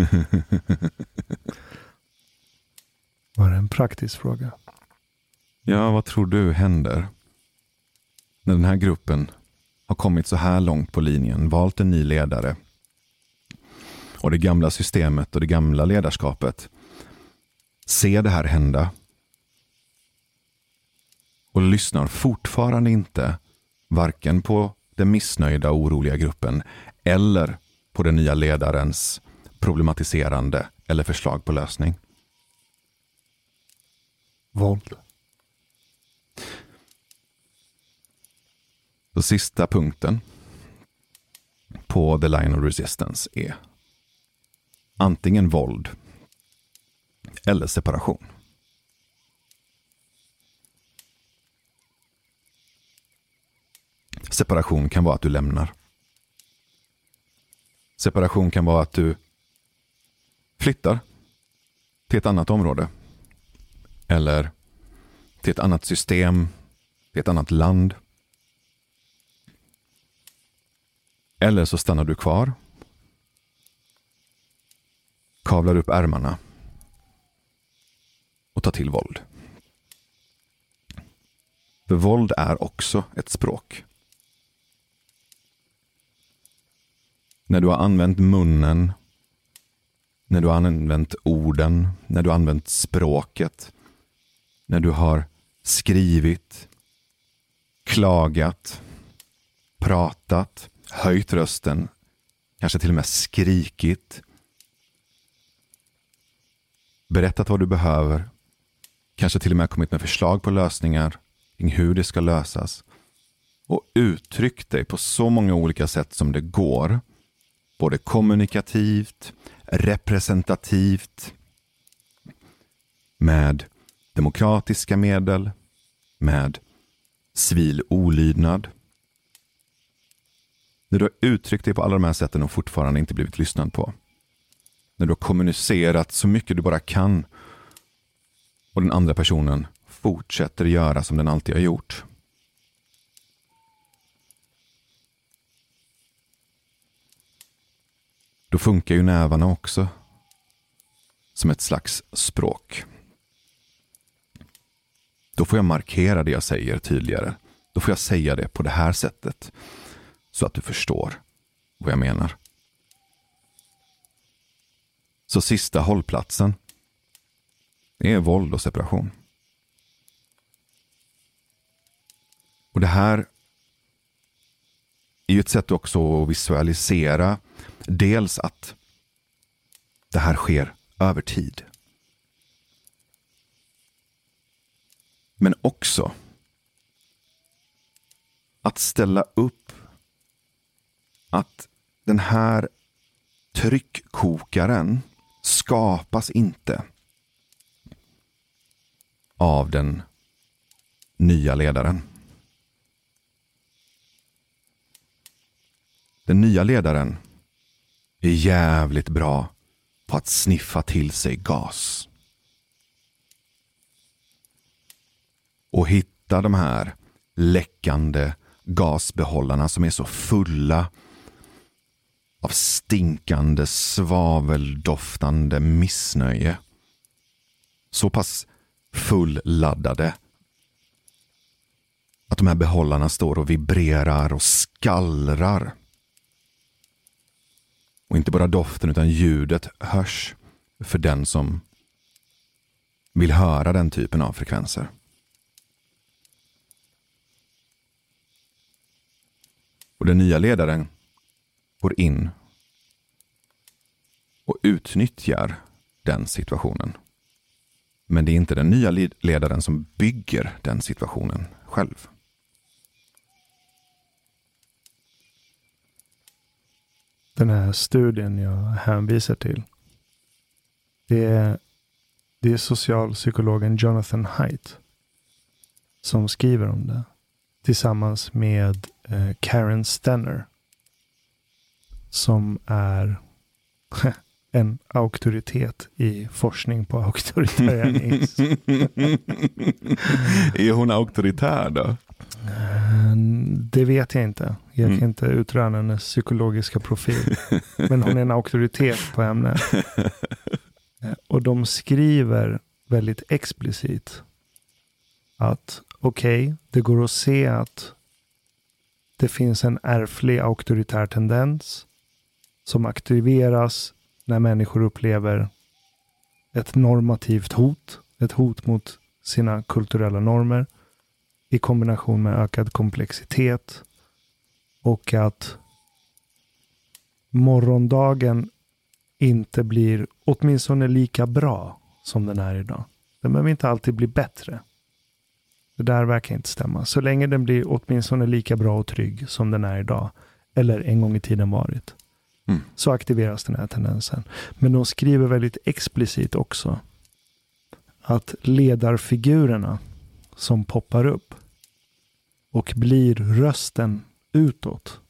Var det en praktisk fråga? Ja, vad tror du händer när den här gruppen har kommit så här långt på linjen, valt en ny ledare och det gamla systemet och det gamla ledarskapet ser det här hända och lyssnar fortfarande inte varken på den missnöjda och oroliga gruppen eller på den nya ledarens problematiserande eller förslag på lösning. Våld. Så sista punkten på the line of resistance är antingen våld eller separation. Separation kan vara att du lämnar. Separation kan vara att du flyttar till ett annat område. Eller till ett annat system, till ett annat land. Eller så stannar du kvar. Kavlar upp ärmarna. Och tar till våld. För våld är också ett språk. När du har använt munnen, när du har använt orden, när du har använt språket, när du har skrivit, klagat, pratat, höjt rösten, kanske till och med skrikit, berättat vad du behöver, kanske till och med kommit med förslag på lösningar kring hur det ska lösas och uttryckt dig på så många olika sätt som det går både kommunikativt, representativt, med demokratiska medel, med civil olydnad. När du har uttryckt dig på alla de här sätten och fortfarande inte blivit lyssnad på. När du har kommunicerat så mycket du bara kan och den andra personen fortsätter göra som den alltid har gjort. Då funkar ju nävarna också som ett slags språk. Då får jag markera det jag säger tydligare. Då får jag säga det på det här sättet. så att du förstår vad jag menar. Så sista hållplatsen är våld och separation. Och det här är ju ett sätt också att visualisera dels att det här sker över tid. Men också att ställa upp att den här tryckkokaren skapas inte av den nya ledaren. Den nya ledaren är jävligt bra på att sniffa till sig gas. Och hitta de här läckande gasbehållarna som är så fulla av stinkande, svaveldoftande missnöje. Så pass fulladdade att de här behållarna står och vibrerar och skallrar. Och inte bara doften utan ljudet hörs för den som vill höra den typen av frekvenser. Och den nya ledaren går in och utnyttjar den situationen. Men det är inte den nya ledaren som bygger den situationen själv. Den här studien jag hänvisar till. Det är, det är socialpsykologen Jonathan Haidt som skriver om det. Tillsammans med eh, Karen Stenner. Som är en auktoritet i forskning på auktoritarianism. är hon auktoritär då? Eh, det vet jag inte. Jag kan mm. inte utröna hennes psykologiska profil. Men hon är en auktoritet på ämnet. Eh, och de skriver väldigt explicit att okej, okay, det går att se att det finns en ärftlig auktoritär tendens som aktiveras när människor upplever ett normativt hot, ett hot mot sina kulturella normer i kombination med ökad komplexitet och att morgondagen inte blir åtminstone lika bra som den är idag. Den behöver inte alltid bli bättre. Det där verkar inte stämma. Så länge den blir åtminstone lika bra och trygg som den är idag, eller en gång i tiden varit, mm. så aktiveras den här tendensen. Men de skriver väldigt explicit också att ledarfigurerna som poppar upp och blir rösten utåt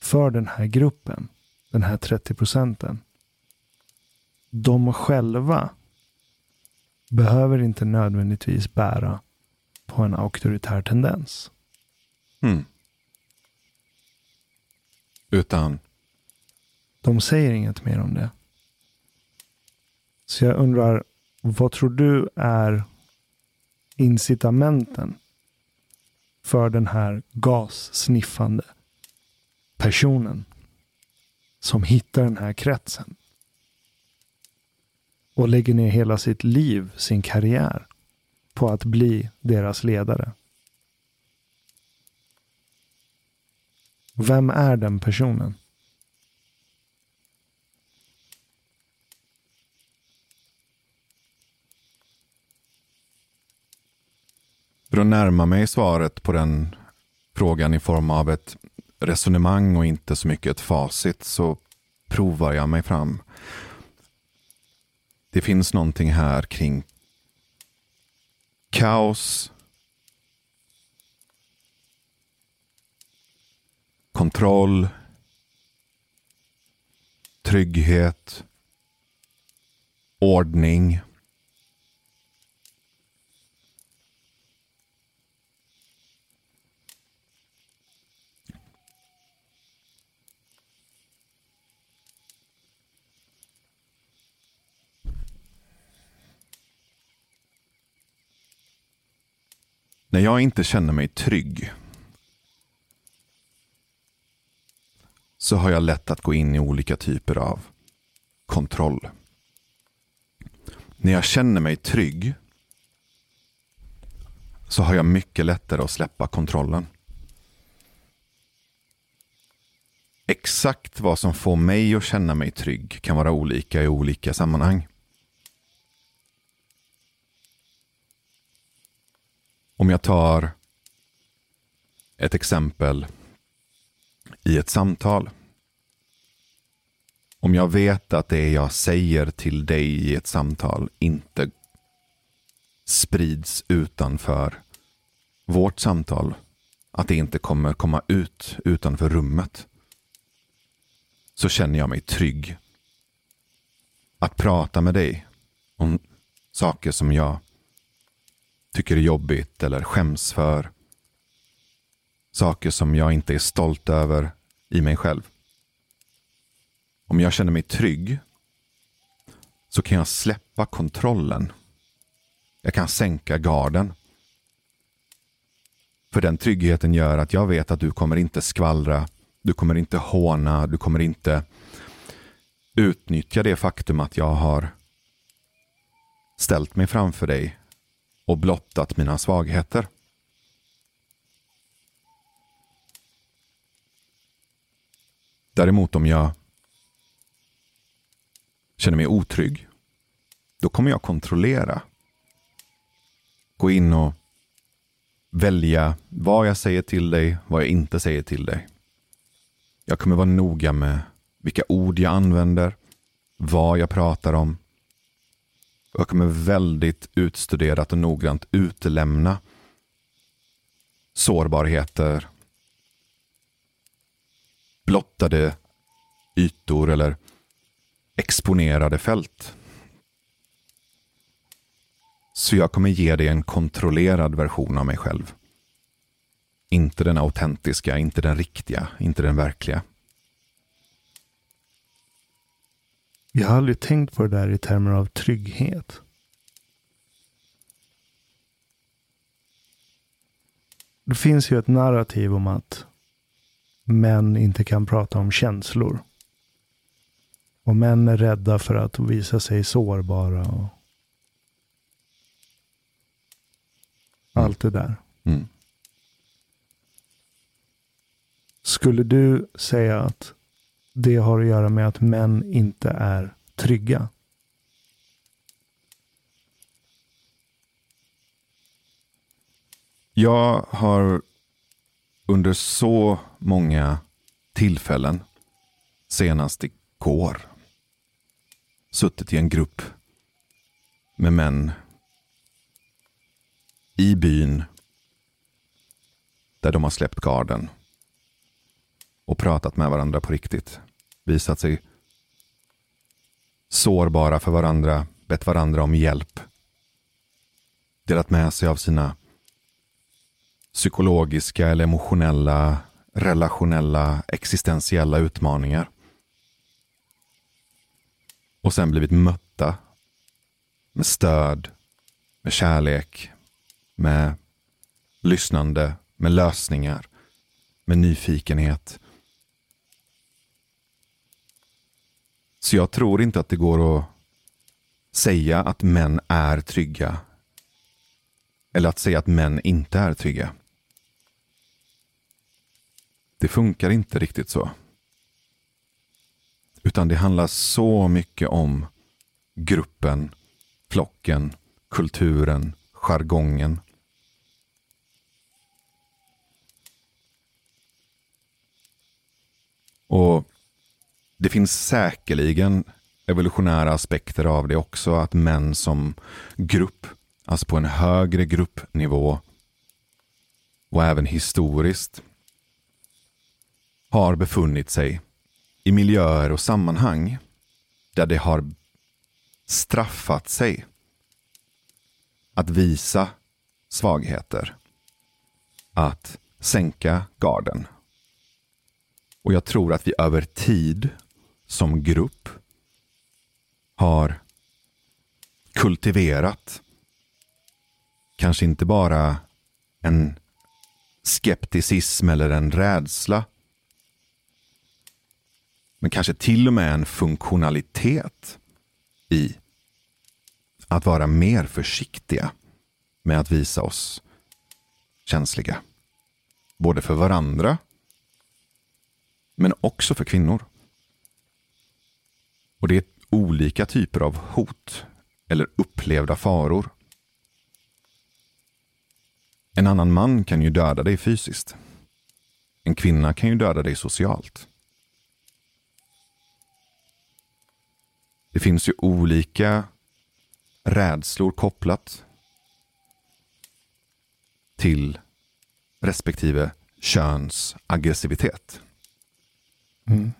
för den här gruppen, den här 30 procenten. De själva behöver inte nödvändigtvis bära på en auktoritär tendens. Mm. Utan? De säger inget mer om det. Så jag undrar, vad tror du är incitamenten för den här gassniffande personen som hittar den här kretsen och lägger ner hela sitt liv, sin karriär på att bli deras ledare. Vem är den personen? För att närma mig svaret på den frågan i form av ett resonemang och inte så mycket ett facit så provar jag mig fram. Det finns någonting här kring kaos, kontroll, trygghet, ordning. När jag inte känner mig trygg så har jag lätt att gå in i olika typer av kontroll. När jag känner mig trygg så har jag mycket lättare att släppa kontrollen. Exakt vad som får mig att känna mig trygg kan vara olika i olika sammanhang. Om jag tar ett exempel i ett samtal. Om jag vet att det jag säger till dig i ett samtal inte sprids utanför vårt samtal. Att det inte kommer komma ut utanför rummet. Så känner jag mig trygg. Att prata med dig om saker som jag tycker är jobbigt eller skäms för. Saker som jag inte är stolt över i mig själv. Om jag känner mig trygg så kan jag släppa kontrollen. Jag kan sänka garden. För den tryggheten gör att jag vet att du kommer inte skvallra, du kommer inte håna, du kommer inte utnyttja det faktum att jag har ställt mig framför dig och blottat mina svagheter. Däremot om jag känner mig otrygg, då kommer jag kontrollera. Gå in och välja vad jag säger till dig, vad jag inte säger till dig. Jag kommer vara noga med vilka ord jag använder, vad jag pratar om. Jag kommer väldigt utstuderat och noggrant utelämna sårbarheter, blottade ytor eller exponerade fält. Så jag kommer ge dig en kontrollerad version av mig själv. Inte den autentiska, inte den riktiga, inte den verkliga. Jag har aldrig tänkt på det där i termer av trygghet. Det finns ju ett narrativ om att män inte kan prata om känslor. Och män är rädda för att visa sig sårbara. Och allt det där. Mm. Skulle du säga att det har att göra med att män inte är trygga? Jag har under så många tillfällen, senast igår, suttit i en grupp med män i byn där de har släppt garden och pratat med varandra på riktigt. Visat sig sårbara för varandra, bett varandra om hjälp. Delat med sig av sina psykologiska eller emotionella, relationella, existentiella utmaningar. Och sen blivit mötta med stöd, med kärlek, med lyssnande, med lösningar, med nyfikenhet. Så jag tror inte att det går att säga att män är trygga. Eller att säga att män inte är trygga. Det funkar inte riktigt så. Utan det handlar så mycket om gruppen, flocken, kulturen, jargongen. Och det finns säkerligen evolutionära aspekter av det också. Att män som grupp, alltså på en högre gruppnivå och även historiskt har befunnit sig i miljöer och sammanhang där det har straffat sig att visa svagheter. Att sänka garden. Och jag tror att vi över tid som grupp har kultiverat kanske inte bara en skepticism eller en rädsla men kanske till och med en funktionalitet i att vara mer försiktiga med att visa oss känsliga. Både för varandra, men också för kvinnor. Och det är olika typer av hot eller upplevda faror. En annan man kan ju döda dig fysiskt. En kvinna kan ju döda dig socialt. Det finns ju olika rädslor kopplat till respektive köns aggressivitet. Mm.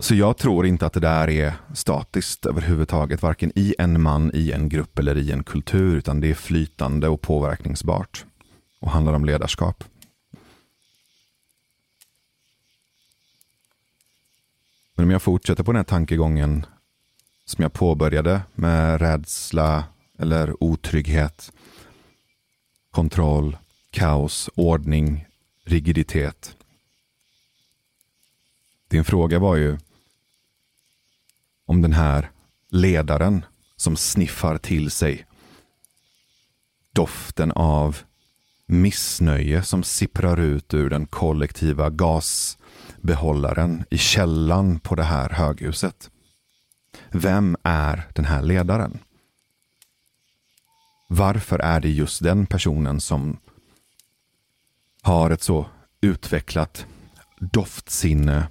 Så jag tror inte att det där är statiskt överhuvudtaget, varken i en man, i en grupp eller i en kultur, utan det är flytande och påverkningsbart och handlar om ledarskap. Men om jag fortsätter på den här tankegången som jag påbörjade med rädsla eller otrygghet, kontroll, kaos, ordning, rigiditet. Din fråga var ju om den här ledaren som sniffar till sig doften av missnöje som sipprar ut ur den kollektiva gasbehållaren i källan på det här höghuset. Vem är den här ledaren? Varför är det just den personen som har ett så utvecklat doftsinne?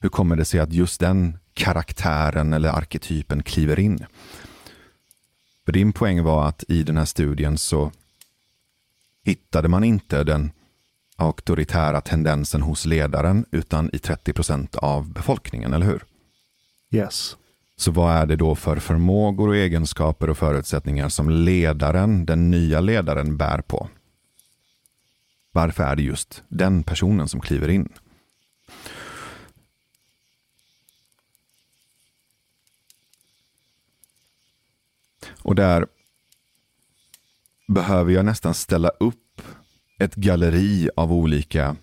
Hur kommer det sig att just den karaktären eller arketypen kliver in? För din poäng var att i den här studien så hittade man inte den auktoritära tendensen hos ledaren utan i 30 procent av befolkningen, eller hur? Yes. Så vad är det då för förmågor och egenskaper och förutsättningar som ledaren, den nya ledaren, bär på? Varför är det just den personen som kliver in? Och där behöver jag nästan ställa upp ett galleri av olika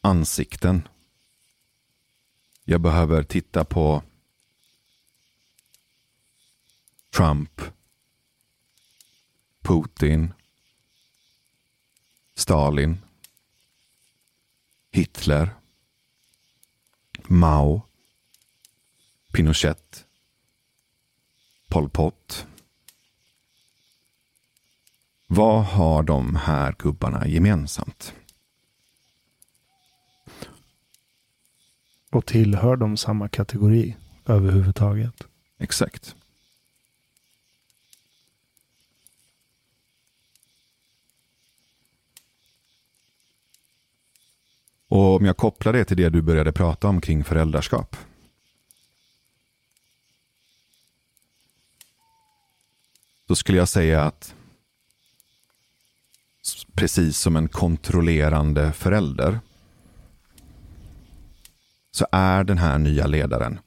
ansikten. Jag behöver titta på Trump, Putin, Stalin, Hitler, Mao, Pinochet, Pol Pot. Vad har de här gubbarna gemensamt? Och tillhör de samma kategori överhuvudtaget? Exakt. Och om jag kopplar det till det du började prata om kring föräldraskap. Då skulle jag säga att precis som en kontrollerande förälder så är den här nya ledaren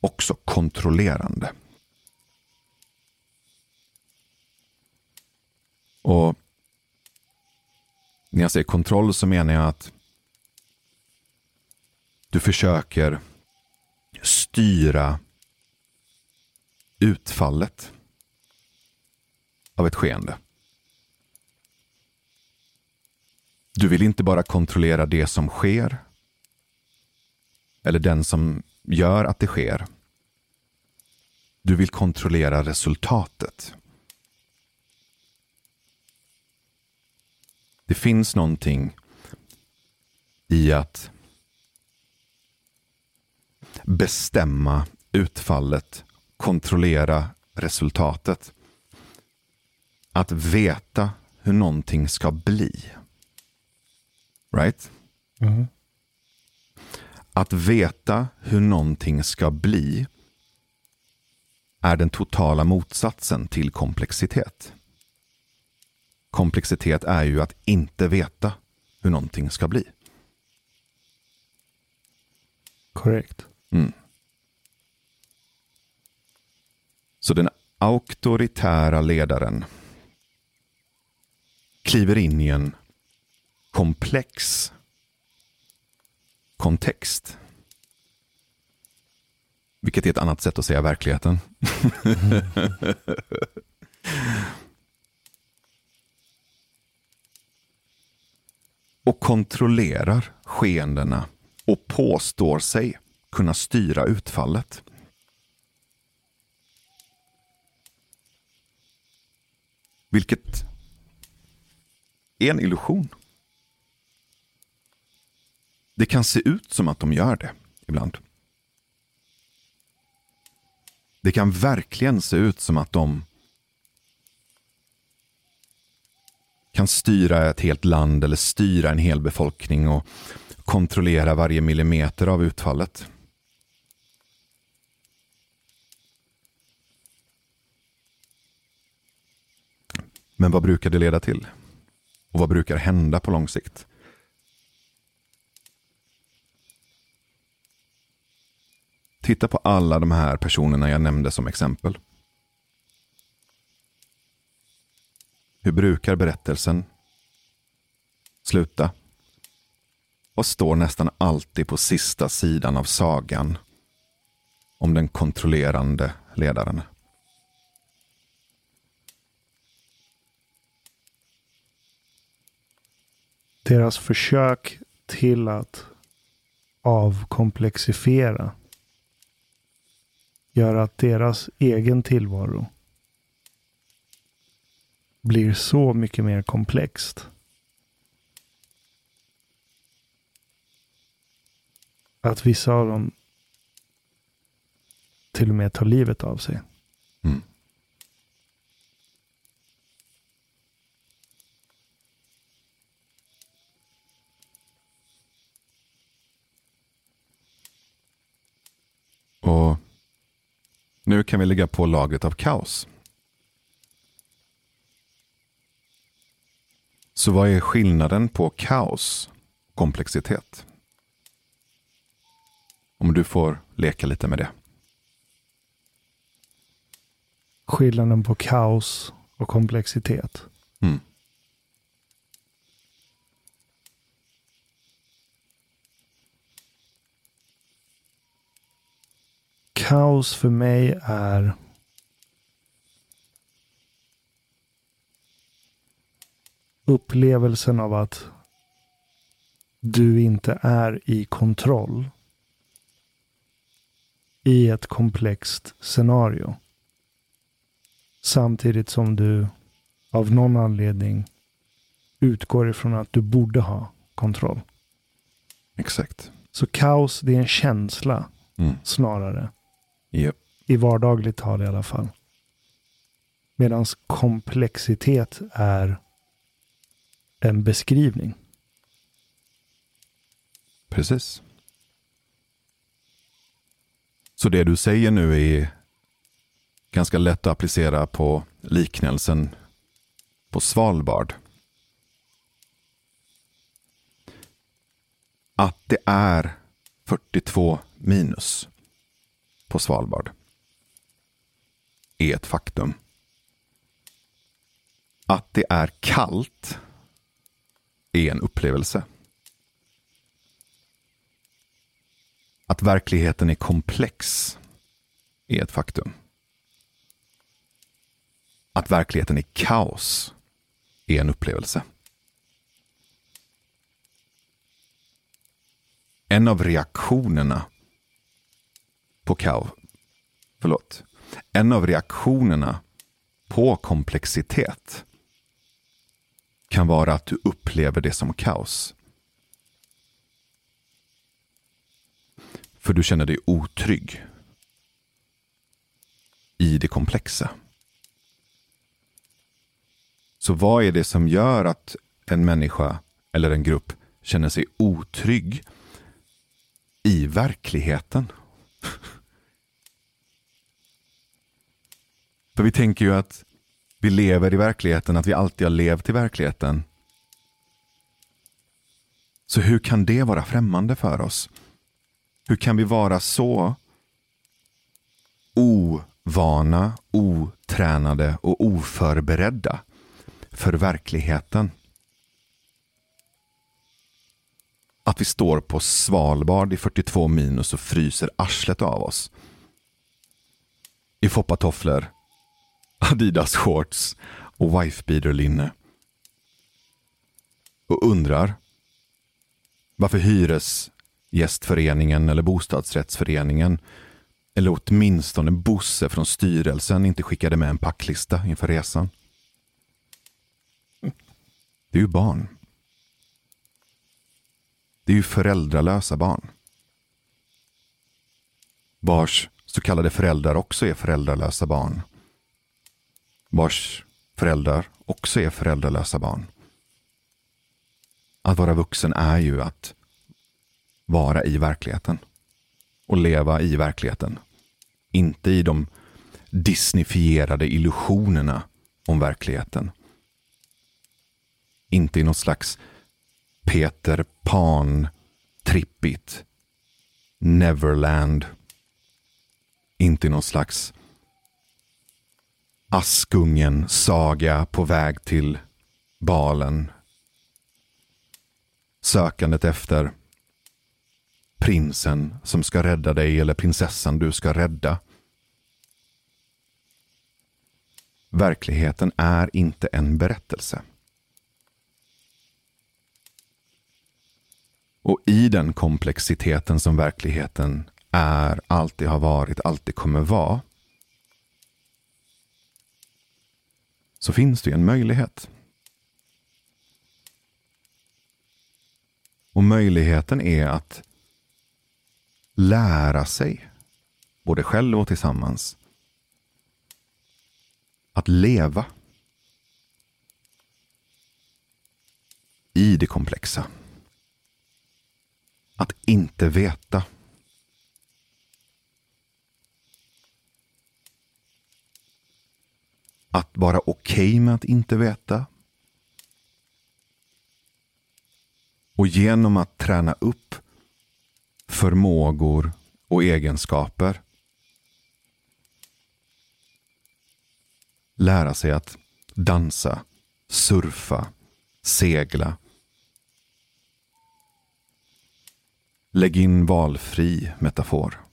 också kontrollerande. Och när jag säger kontroll så menar jag att du försöker styra utfallet av ett skeende. Du vill inte bara kontrollera det som sker eller den som gör att det sker. Du vill kontrollera resultatet. Det finns någonting i att bestämma utfallet, kontrollera resultatet. Att veta hur någonting ska bli. Right? Mm. Att veta hur någonting ska bli är den totala motsatsen till komplexitet komplexitet är ju att inte veta hur någonting ska bli. Korrekt. Mm. Så den auktoritära ledaren kliver in i en komplex kontext. Vilket är ett annat sätt att säga verkligheten. och kontrollerar skeendena och påstår sig kunna styra utfallet. Vilket är en illusion. Det kan se ut som att de gör det ibland. Det kan verkligen se ut som att de kan styra ett helt land eller styra en hel befolkning och kontrollera varje millimeter av utfallet. Men vad brukar det leda till? Och vad brukar hända på lång sikt? Titta på alla de här personerna jag nämnde som exempel. Hur brukar berättelsen sluta? Och står nästan alltid på sista sidan av sagan om den kontrollerande ledaren. Deras försök till att avkomplexifiera gör att deras egen tillvaro blir så mycket mer komplext. Att vissa av dem till och med tar livet av sig. Mm. Och nu kan vi lägga på lagret av kaos. Så vad är skillnaden på kaos och komplexitet? Om du får leka lite med det. Skillnaden på kaos och komplexitet. Mm. Kaos för mig är upplevelsen av att du inte är i kontroll i ett komplext scenario. Samtidigt som du av någon anledning utgår ifrån att du borde ha kontroll. Exakt. Så kaos, det är en känsla Mm. snarare. Yep. I vardagligt tal i alla fall. Medan komplexitet är en beskrivning. Precis. Så det du säger nu är ganska lätt att applicera på liknelsen på Svalbard. Att det är 42 minus på Svalbard är ett faktum. Att det är kallt är en upplevelse. Att verkligheten är komplex är ett faktum. Att verkligheten är kaos är en upplevelse. En av reaktionerna på kaos, förlåt, en av reaktionerna på komplexitet kan vara att du upplever det som kaos. För du känner dig otrygg i det komplexa. Så vad är det som gör att en människa eller en grupp känner sig otrygg i verkligheten? För vi tänker ju att vi lever i verkligheten, att vi alltid har levt i verkligheten. Så hur kan det vara främmande för oss? Hur kan vi vara så ovana, otränade och oförberedda för verkligheten? att vi står på Svalbard i 42 minus och fryser arslet av oss. I foppatofflor, Adidas shorts och wifebeater-linne. Och undrar varför hyresgästföreningen eller bostadsrättsföreningen eller åtminstone Bosse från styrelsen inte skickade med en packlista inför resan. Det är ju barn. Det är ju föräldralösa barn. Vars så kallade föräldrar också är föräldralösa barn. Vars föräldrar också är föräldralösa barn. Att vara vuxen är ju att vara i verkligheten. Och leva i verkligheten. Inte i de disneyfierade illusionerna om verkligheten. Inte i något slags Peter Pan trippigt Neverland. Inte i någon slags Askungen saga på väg till balen. Sökandet efter prinsen som ska rädda dig eller prinsessan du ska rädda. Verkligheten är inte en berättelse. Och i den komplexiteten som verkligheten är, alltid har varit, alltid kommer vara. Så finns det ju en möjlighet. Och möjligheten är att lära sig, både själv och tillsammans, att leva i det komplexa. Att inte veta. Att vara okej okay med att inte veta. Och genom att träna upp förmågor och egenskaper lära sig att dansa, surfa, segla, Lägg in valfri metafor.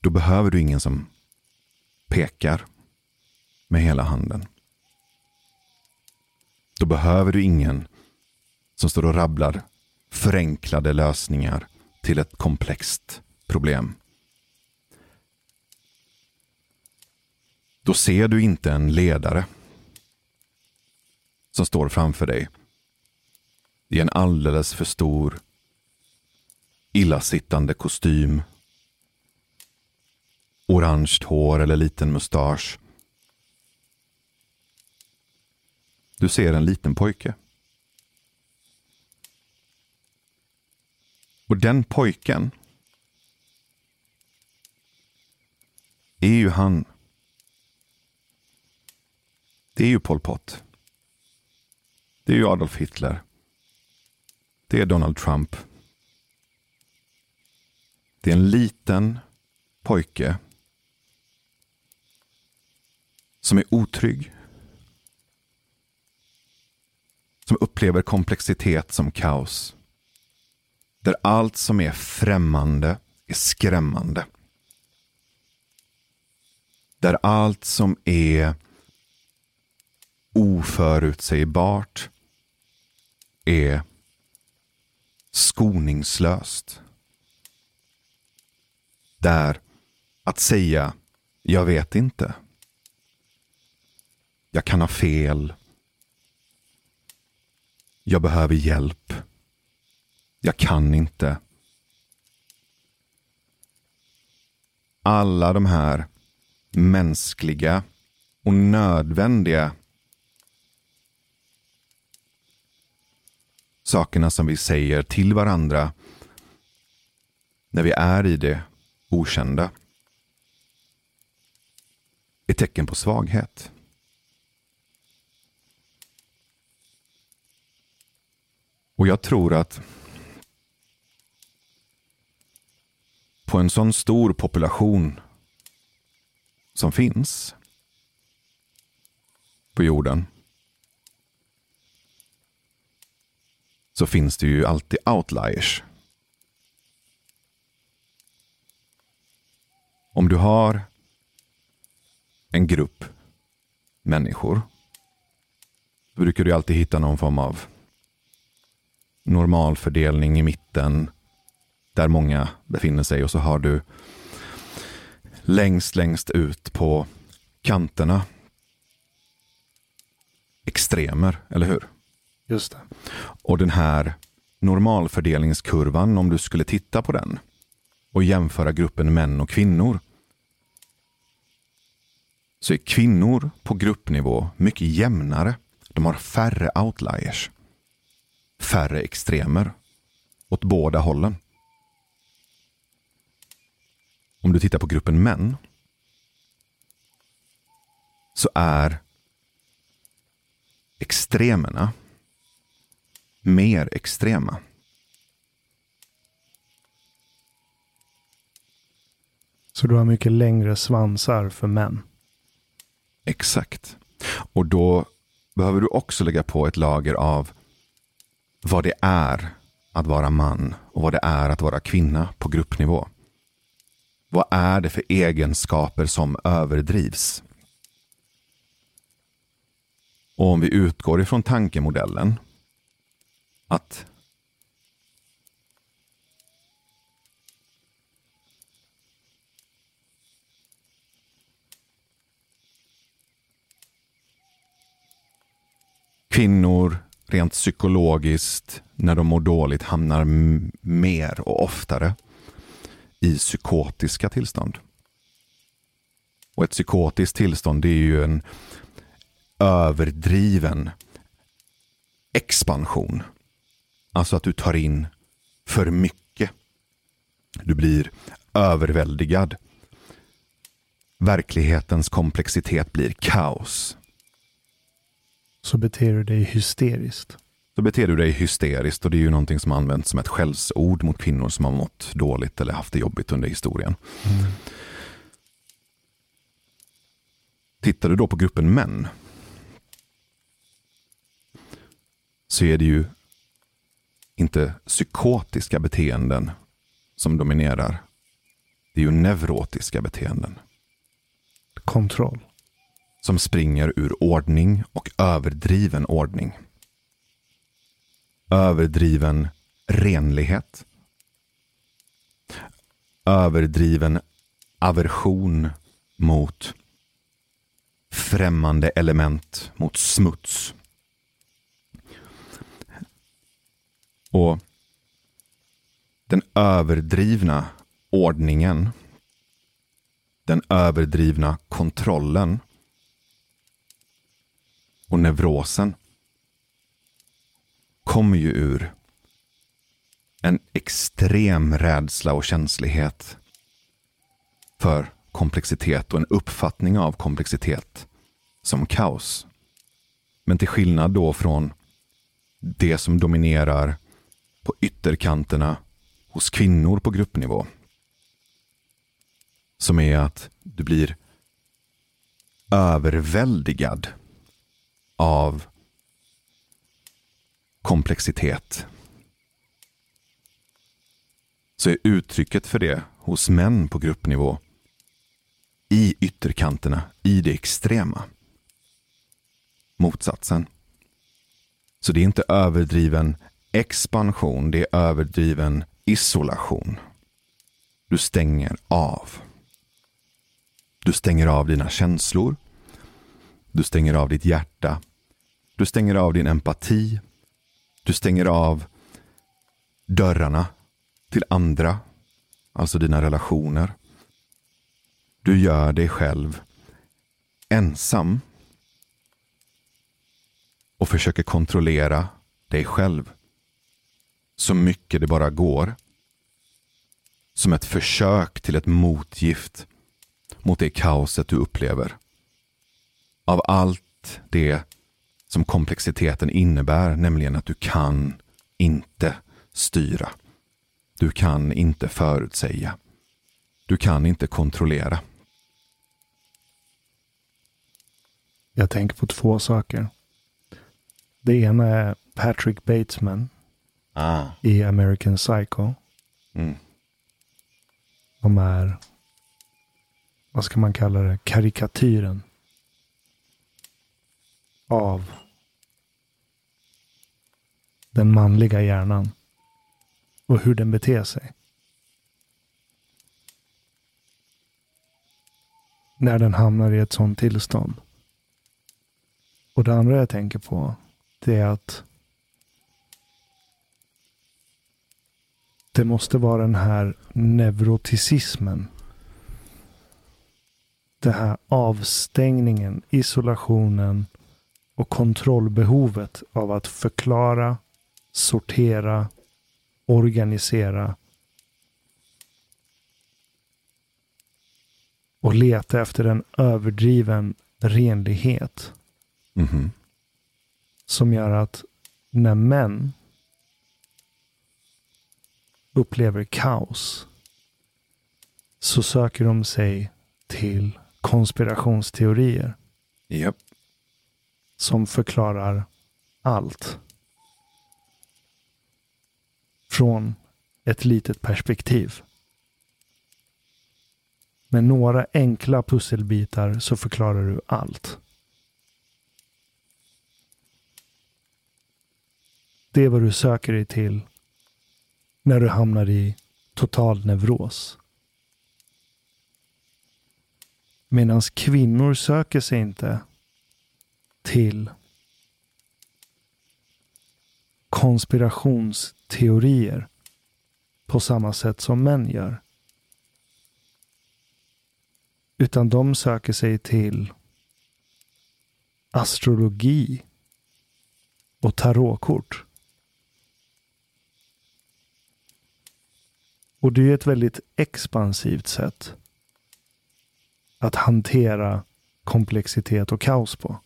Då behöver du ingen som pekar med hela handen. Då behöver du ingen som står och rabblar förenklade lösningar till ett komplext problem. Då ser du inte en ledare som står framför dig. I en alldeles för stor, illasittande kostym. Orange hår eller liten mustasch. Du ser en liten pojke. Och den pojken är ju han. Det är ju Pol Pot. Det är ju Adolf Hitler. Det är Donald Trump. Det är en liten pojke som är otrygg. Som upplever komplexitet som kaos. Där allt som är främmande är skrämmande. Där allt som är oförutsägbart är skoningslöst. Där att säga jag vet inte. Jag kan ha fel. Jag behöver hjälp. Jag kan inte. Alla de här mänskliga och nödvändiga sakerna som vi säger till varandra när vi är i det okända är tecken på svaghet. Och jag tror att på en sån stor population som finns på jorden så finns det ju alltid outliers. Om du har en grupp människor brukar du alltid hitta någon form av normalfördelning i mitten där många befinner sig och så har du längst, längst ut på kanterna extremer, eller hur? Just det. Och den här normalfördelningskurvan, om du skulle titta på den och jämföra gruppen män och kvinnor så är kvinnor på gruppnivå mycket jämnare. De har färre outliers. Färre extremer. Åt båda hållen. Om du tittar på gruppen män så är extremerna mer extrema. Så du har mycket längre svansar för män? Exakt. Och då behöver du också lägga på ett lager av vad det är att vara man och vad det är att vara kvinna på gruppnivå. Vad är det för egenskaper som överdrivs? Och om vi utgår ifrån tankemodellen att kvinnor rent psykologiskt när de mår dåligt hamnar mer och oftare i psykotiska tillstånd. Och ett psykotiskt tillstånd det är ju en överdriven expansion. Alltså att du tar in för mycket. Du blir överväldigad. Verklighetens komplexitet blir kaos. Så beter du dig hysteriskt? Så beter du dig hysteriskt och det är ju någonting som används som ett skällsord mot kvinnor som har mått dåligt eller haft det jobbigt under historien. Mm. Tittar du då på gruppen män så är det ju inte psykotiska beteenden som dominerar. Det är ju neurotiska beteenden. Kontroll. Som springer ur ordning och överdriven ordning. Överdriven renlighet. Överdriven aversion mot främmande element, mot smuts. Och den överdrivna ordningen, den överdrivna kontrollen och neurosen kommer ju ur en extrem rädsla och känslighet för komplexitet och en uppfattning av komplexitet som kaos. Men till skillnad då från det som dominerar på ytterkanterna hos kvinnor på gruppnivå. Som är att du blir överväldigad av komplexitet. Så är uttrycket för det hos män på gruppnivå i ytterkanterna, i det extrema. Motsatsen. Så det är inte överdriven expansion, det är överdriven isolation. Du stänger av. Du stänger av dina känslor. Du stänger av ditt hjärta. Du stänger av din empati. Du stänger av dörrarna till andra, alltså dina relationer. Du gör dig själv ensam och försöker kontrollera dig själv så mycket det bara går. Som ett försök till ett motgift mot det kaoset du upplever. Av allt det som komplexiteten innebär, nämligen att du kan inte styra. Du kan inte förutsäga. Du kan inte kontrollera. Jag tänker på två saker. Det ena är Patrick Batesman Ah. i American Psycho. Mm. De är, vad ska man kalla det, karikatyren av den manliga hjärnan och hur den beter sig. När den hamnar i ett sånt tillstånd. Och det andra jag tänker på, det är att det måste vara den här neuroticismen. Den här avstängningen, isolationen och kontrollbehovet av att förklara, sortera, organisera och leta efter en överdriven renlighet Mhm. som gör att när män upplever kaos så söker de sig till konspirationsteorier Japp. som förklarar allt. Från ett litet perspektiv. Med några enkla pusselbitar så förklarar du allt. Det är vad du söker dig till när du hamnar i total neuros. Medan kvinnor söker sig inte till konspirationsteorier på samma sätt som män gör. Utan de söker sig till astrologi och tarotkort. Och det är ett väldigt expansivt sätt att hantera komplexitet och kaos på.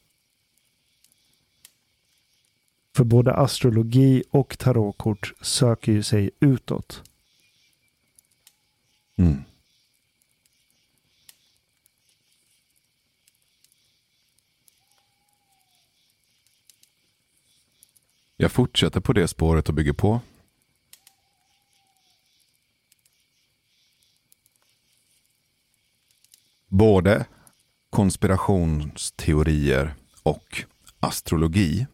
För både astrologi och tarotkort söker ju sig utåt. Mm. Jag fortsätter på det spåret och bygger på. Både konspirationsteorier och astrologi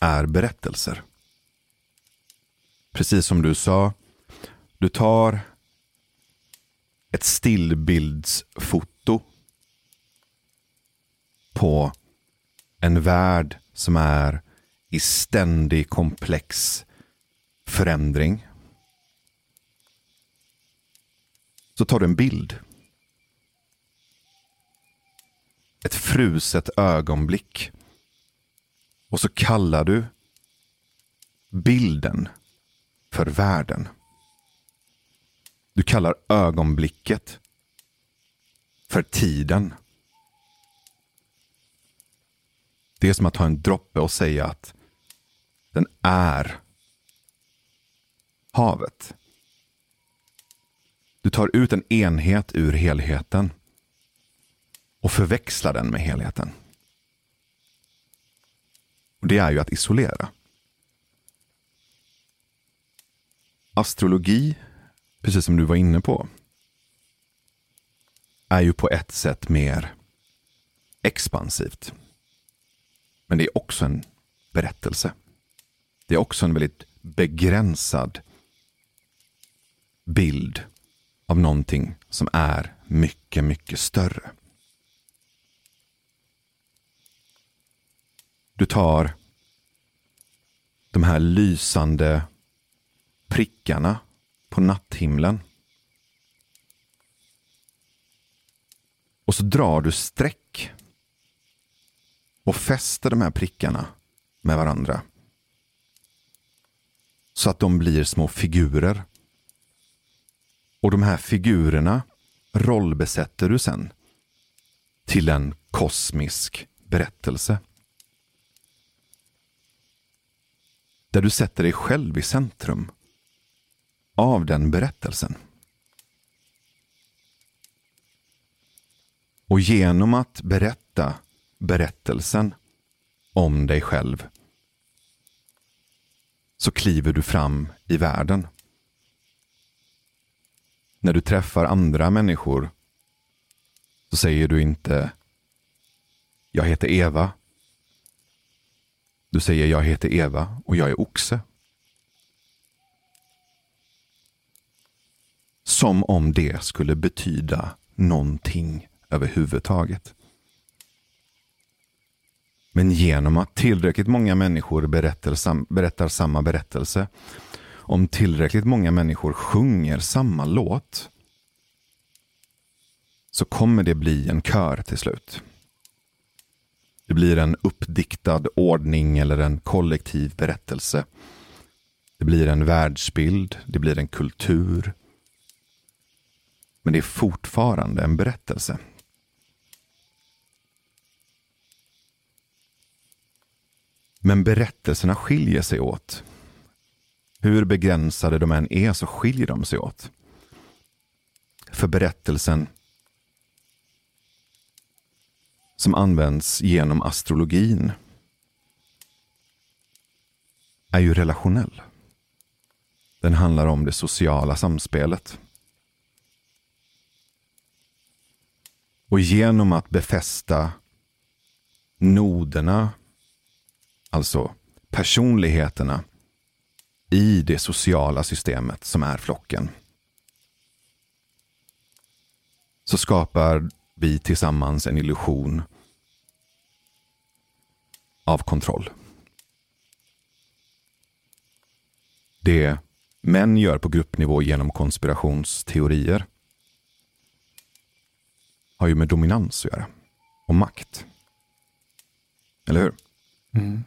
är berättelser. Precis som du sa, du tar ett stillbildsfoto på en värld som är i ständig komplex förändring. Så tar du en bild. Ett fruset ögonblick. Och så kallar du bilden för världen. Du kallar ögonblicket för tiden. Det är som att ta en droppe och säga att den är havet. Du tar ut en enhet ur helheten och förväxlar den med helheten. Och Det är ju att isolera. Astrologi, precis som du var inne på, är ju på ett sätt mer expansivt. Men det är också en berättelse. Det är också en väldigt begränsad bild av någonting som är mycket, mycket större. Du tar de här lysande prickarna på natthimlen. Och så drar du streck och fäster de här prickarna med varandra. Så att de blir små figurer. Och de här figurerna rollbesätter du sen till en kosmisk berättelse. Där du sätter dig själv i centrum av den berättelsen. Och genom att berätta berättelsen om dig själv så kliver du fram i världen. När du träffar andra människor så säger du inte jag heter Eva. Du säger jag heter Eva och jag är oxe. Som om det skulle betyda någonting överhuvudtaget. Men genom att tillräckligt många människor berättar, sam berättar samma berättelse, om tillräckligt många människor sjunger samma låt, så kommer det bli en kör till slut. Det blir en uppdiktad ordning eller en kollektiv berättelse. Det blir en världsbild, det blir en kultur. Men det är fortfarande en berättelse. Men berättelserna skiljer sig åt. Hur begränsade de än är så skiljer de sig åt. För berättelsen som används genom astrologin är ju relationell. Den handlar om det sociala samspelet. Och genom att befästa noderna, alltså personligheterna i det sociala systemet som är flocken, så skapar vi tillsammans en illusion av kontroll. Det män gör på gruppnivå genom konspirationsteorier har ju med dominans att göra. Och makt. Eller hur? Mm.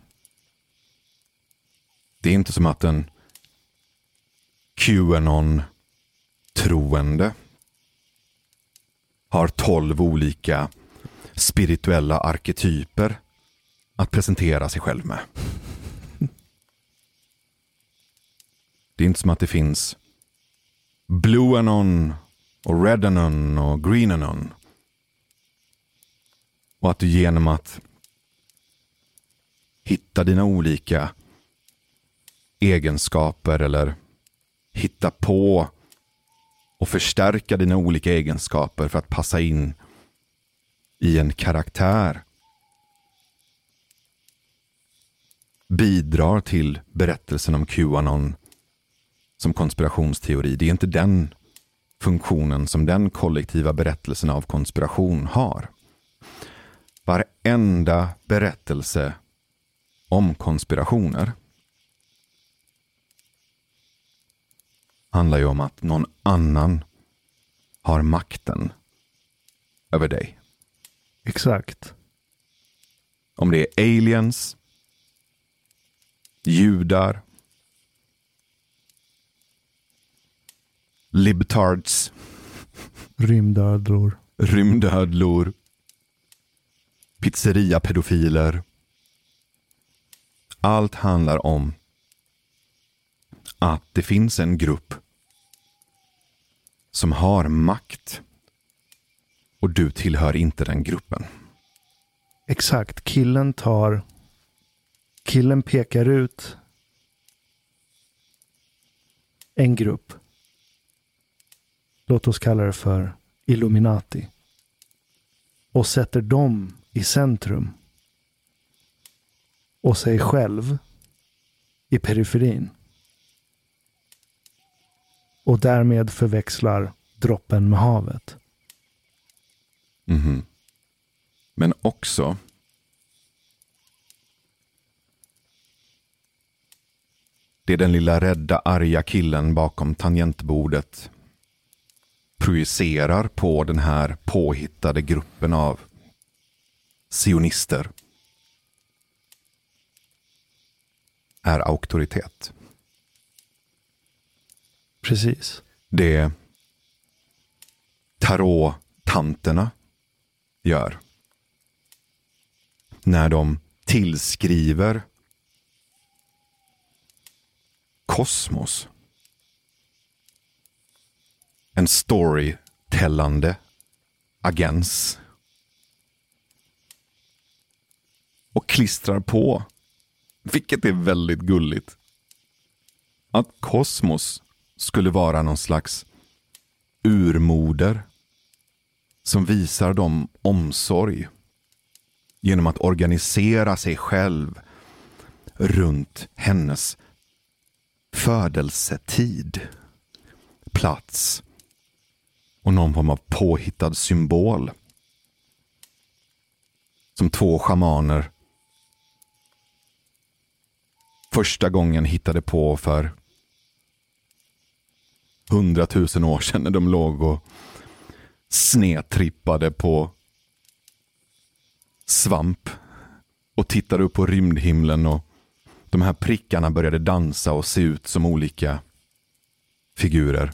Det är inte som att en Qanon-troende har tolv olika spirituella arketyper att presentera sig själv med. Det är inte som att det finns Blue Anon och Red Anon och Green Anon. Och att du genom att hitta dina olika egenskaper eller hitta på och förstärka dina olika egenskaper för att passa in i en karaktär. Bidrar till berättelsen om Qanon som konspirationsteori. Det är inte den funktionen som den kollektiva berättelsen av konspiration har. Varenda berättelse om konspirationer handlar ju om att någon annan har makten över dig. Exakt. Om det är aliens, judar, libtards, rymdödlor, rymdödlor, pizzeriapedofiler. Allt handlar om att det finns en grupp som har makt och du tillhör inte den gruppen. Exakt. Killen tar... Killen pekar ut en grupp. Låt oss kalla det för Illuminati. Och sätter dem i centrum. Och sig själv i periferin och därmed förväxlar droppen med havet. Mm. Men också Det är den lilla rädda arga killen bakom tangentbordet projicerar på den här påhittade gruppen av sionister är auktoritet. Precis. Det tarot-tanterna gör. När de tillskriver kosmos en storytellande agens. Och klistrar på, vilket är väldigt gulligt, att kosmos skulle vara någon slags urmoder som visar dem omsorg genom att organisera sig själv runt hennes födelsetid, plats och någon form av påhittad symbol. Som två schamaner första gången hittade på för hundratusen år sedan när de låg och snedtrippade på svamp och tittade upp på rymdhimlen och de här prickarna började dansa och se ut som olika figurer.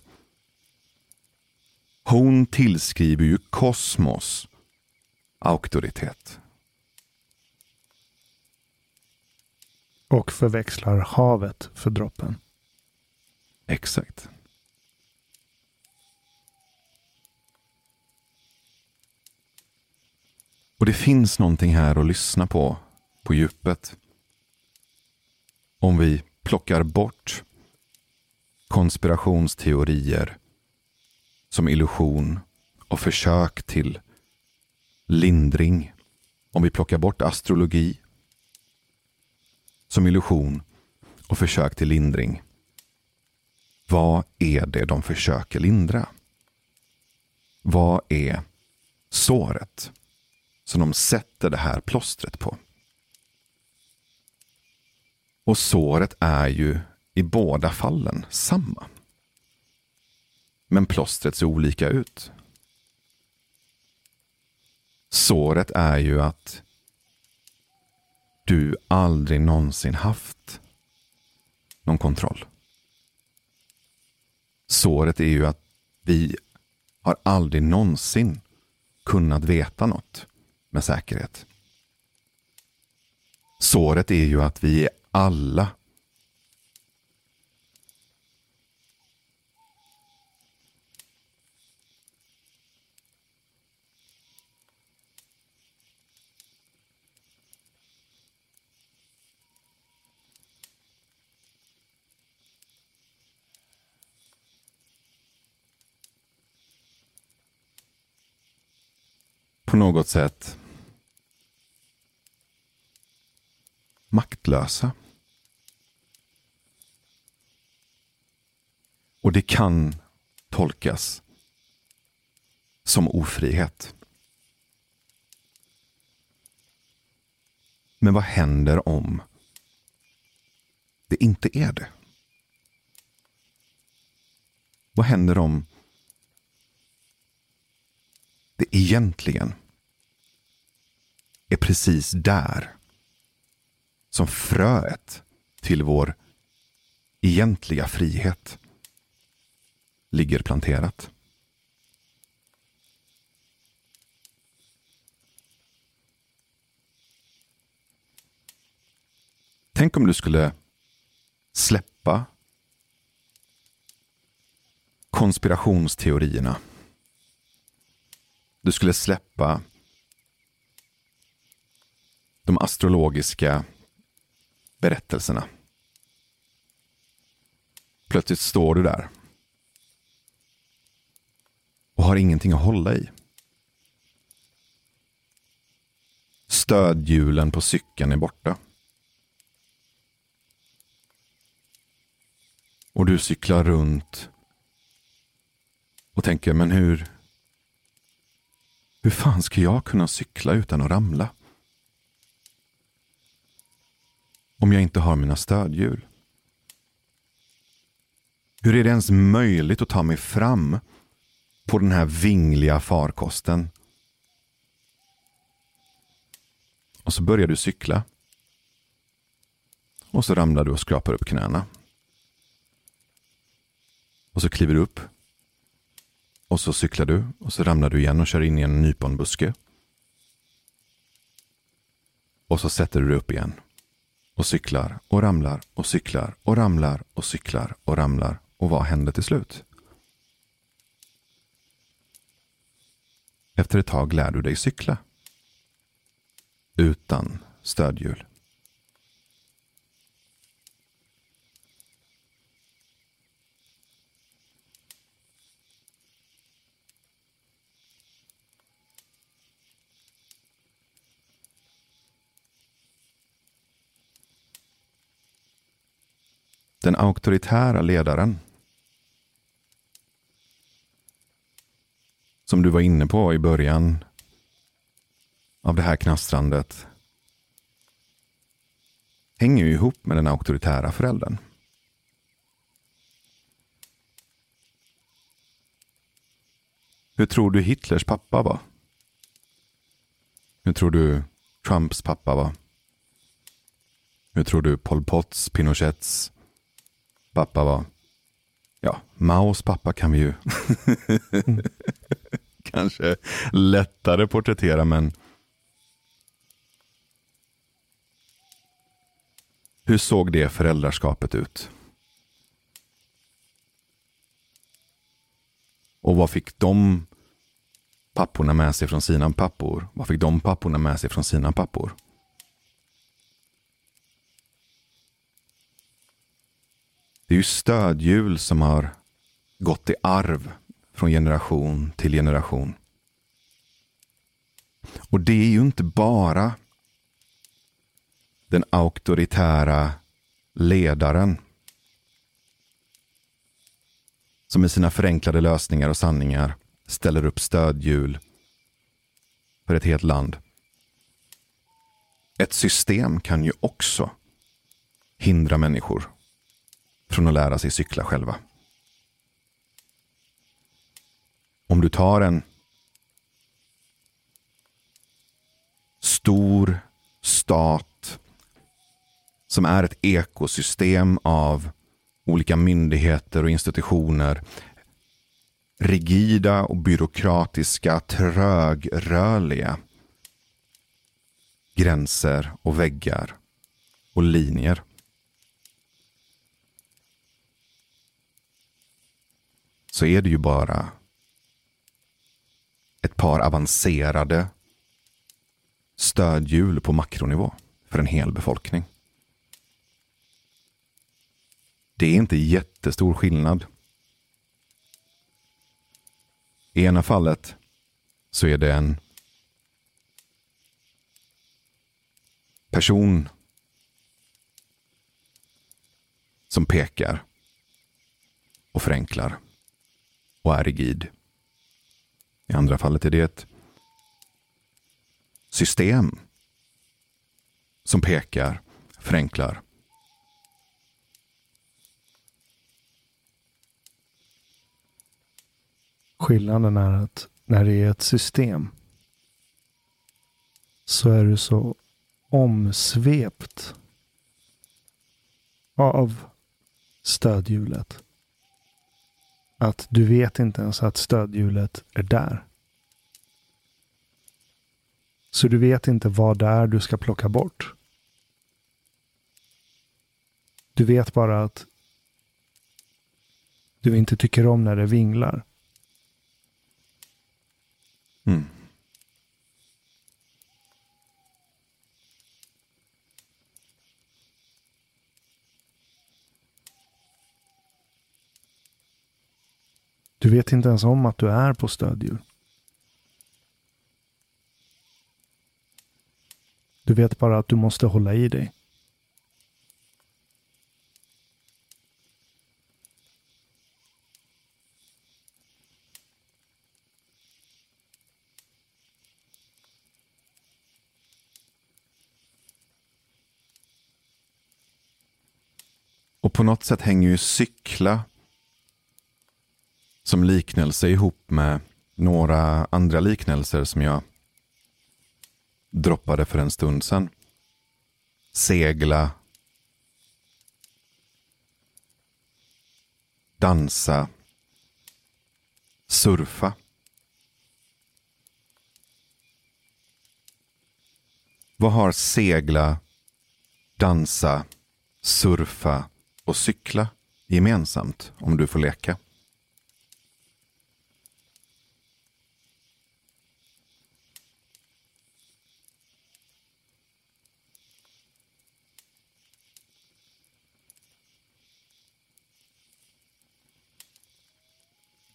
Hon tillskriver ju kosmos auktoritet. Och förväxlar havet för droppen. Exakt. Och det finns någonting här att lyssna på, på djupet. Om vi plockar bort konspirationsteorier som illusion och försök till lindring. Om vi plockar bort astrologi som illusion och försök till lindring. Vad är det de försöker lindra? Vad är såret som de sätter det här plåstret på? Och såret är ju i båda fallen samma. Men plåstret ser olika ut. Såret är ju att du aldrig någonsin haft någon kontroll. Såret är ju att vi har aldrig någonsin kunnat veta något med säkerhet. Såret är ju att vi är alla på något sätt maktlösa. Och det kan tolkas som ofrihet. Men vad händer om det inte är det? Vad händer om det egentligen är precis där som fröet till vår egentliga frihet ligger planterat. Tänk om du skulle släppa konspirationsteorierna. Du skulle släppa de astrologiska berättelserna. Plötsligt står du där och har ingenting att hålla i. Stödhjulen på cykeln är borta. Och du cyklar runt och tänker, men hur, hur fan ska jag kunna cykla utan att ramla? Om jag inte har mina stödhjul. Hur är det ens möjligt att ta mig fram på den här vingliga farkosten. Och så börjar du cykla. Och så ramlar du och skrapar upp knäna. Och så kliver du upp. Och så cyklar du och så ramlar du igen och kör in i en nyponbuske. Och så sätter du dig upp igen. Och cyklar och ramlar och cyklar och ramlar och cyklar och ramlar. Och vad händer till slut? Efter ett tag lär du dig cykla. Utan stödhjul. Den auktoritära ledaren. Som du var inne på i början av det här knastrandet hänger ju ihop med den auktoritära föräldern. Hur tror du Hitlers pappa var? Hur tror du Trumps pappa var? Hur tror du Pol Pots, Pinochets pappa var? Ja, Maos pappa kan vi ju kanske lättare porträttera, men hur såg det föräldraskapet ut? Och vad fick de papporna med sig från sina pappor? Vad fick de papporna med sig från sina pappor? Det är ju stödhjul som har gått i arv från generation till generation. Och det är ju inte bara den auktoritära ledaren som med sina förenklade lösningar och sanningar ställer upp stödhjul för ett helt land. Ett system kan ju också hindra människor från att lära sig cykla själva. Om du tar en stor stat som är ett ekosystem av olika myndigheter och institutioner. Rigida och byråkratiska, trögrörliga gränser och väggar och linjer. Så är det ju bara ett par avancerade stödhjul på makronivå för en hel befolkning. Det är inte jättestor skillnad. I ena fallet så är det en person som pekar och förenklar och är rigid. I andra fallet är det ett system som pekar, förenklar Skillnaden är att när det är ett system så är du så omsvept av stödhjulet att du vet inte ens att stödhjulet är där. Så du vet inte vad det är du ska plocka bort. Du vet bara att du inte tycker om när det vinglar. Mm. Du vet inte ens om att du är på stödhjul. Du vet bara att du måste hålla i dig. Och på något sätt hänger ju cykla som liknelse ihop med några andra liknelser som jag droppade för en stund sedan. Segla. Dansa. Surfa. Vad har segla, dansa, surfa och cykla gemensamt om du får leka?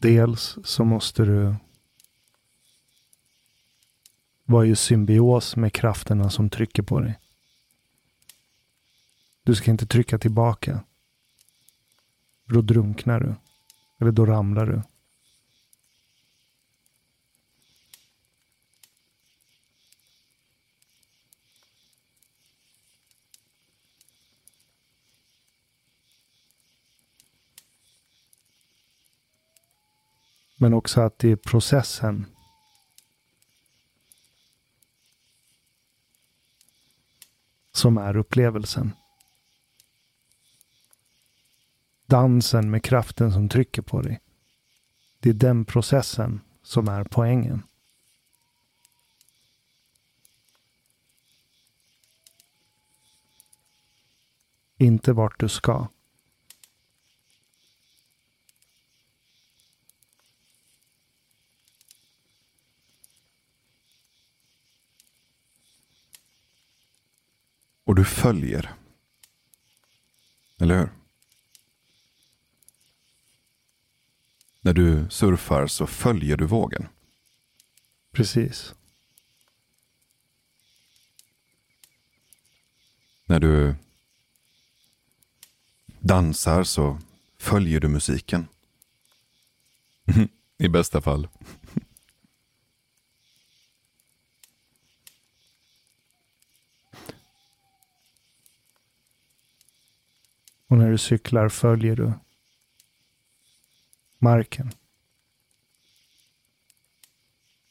Dels så måste du vara i symbios med krafterna som trycker på dig. Du ska inte trycka tillbaka. För då drunknar du. Eller då ramlar du. Men också att det är processen som är upplevelsen. Dansen med kraften som trycker på dig. Det är den processen som är poängen. Inte vart du ska. Och du följer. Eller hur? När du surfar så följer du vågen. Precis. När du dansar så följer du musiken. I bästa fall. Och när du cyklar följer du marken.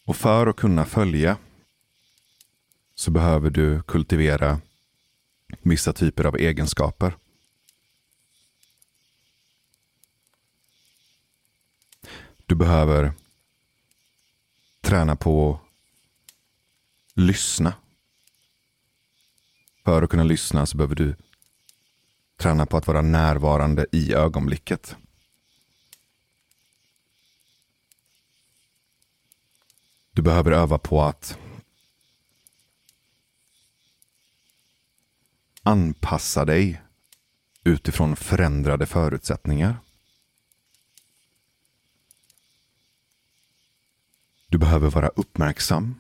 Och för att kunna följa så behöver du kultivera vissa typer av egenskaper. Du behöver träna på att lyssna. För att kunna lyssna så behöver du träna på att vara närvarande i ögonblicket. Du behöver öva på att anpassa dig utifrån förändrade förutsättningar. Du behöver vara uppmärksam.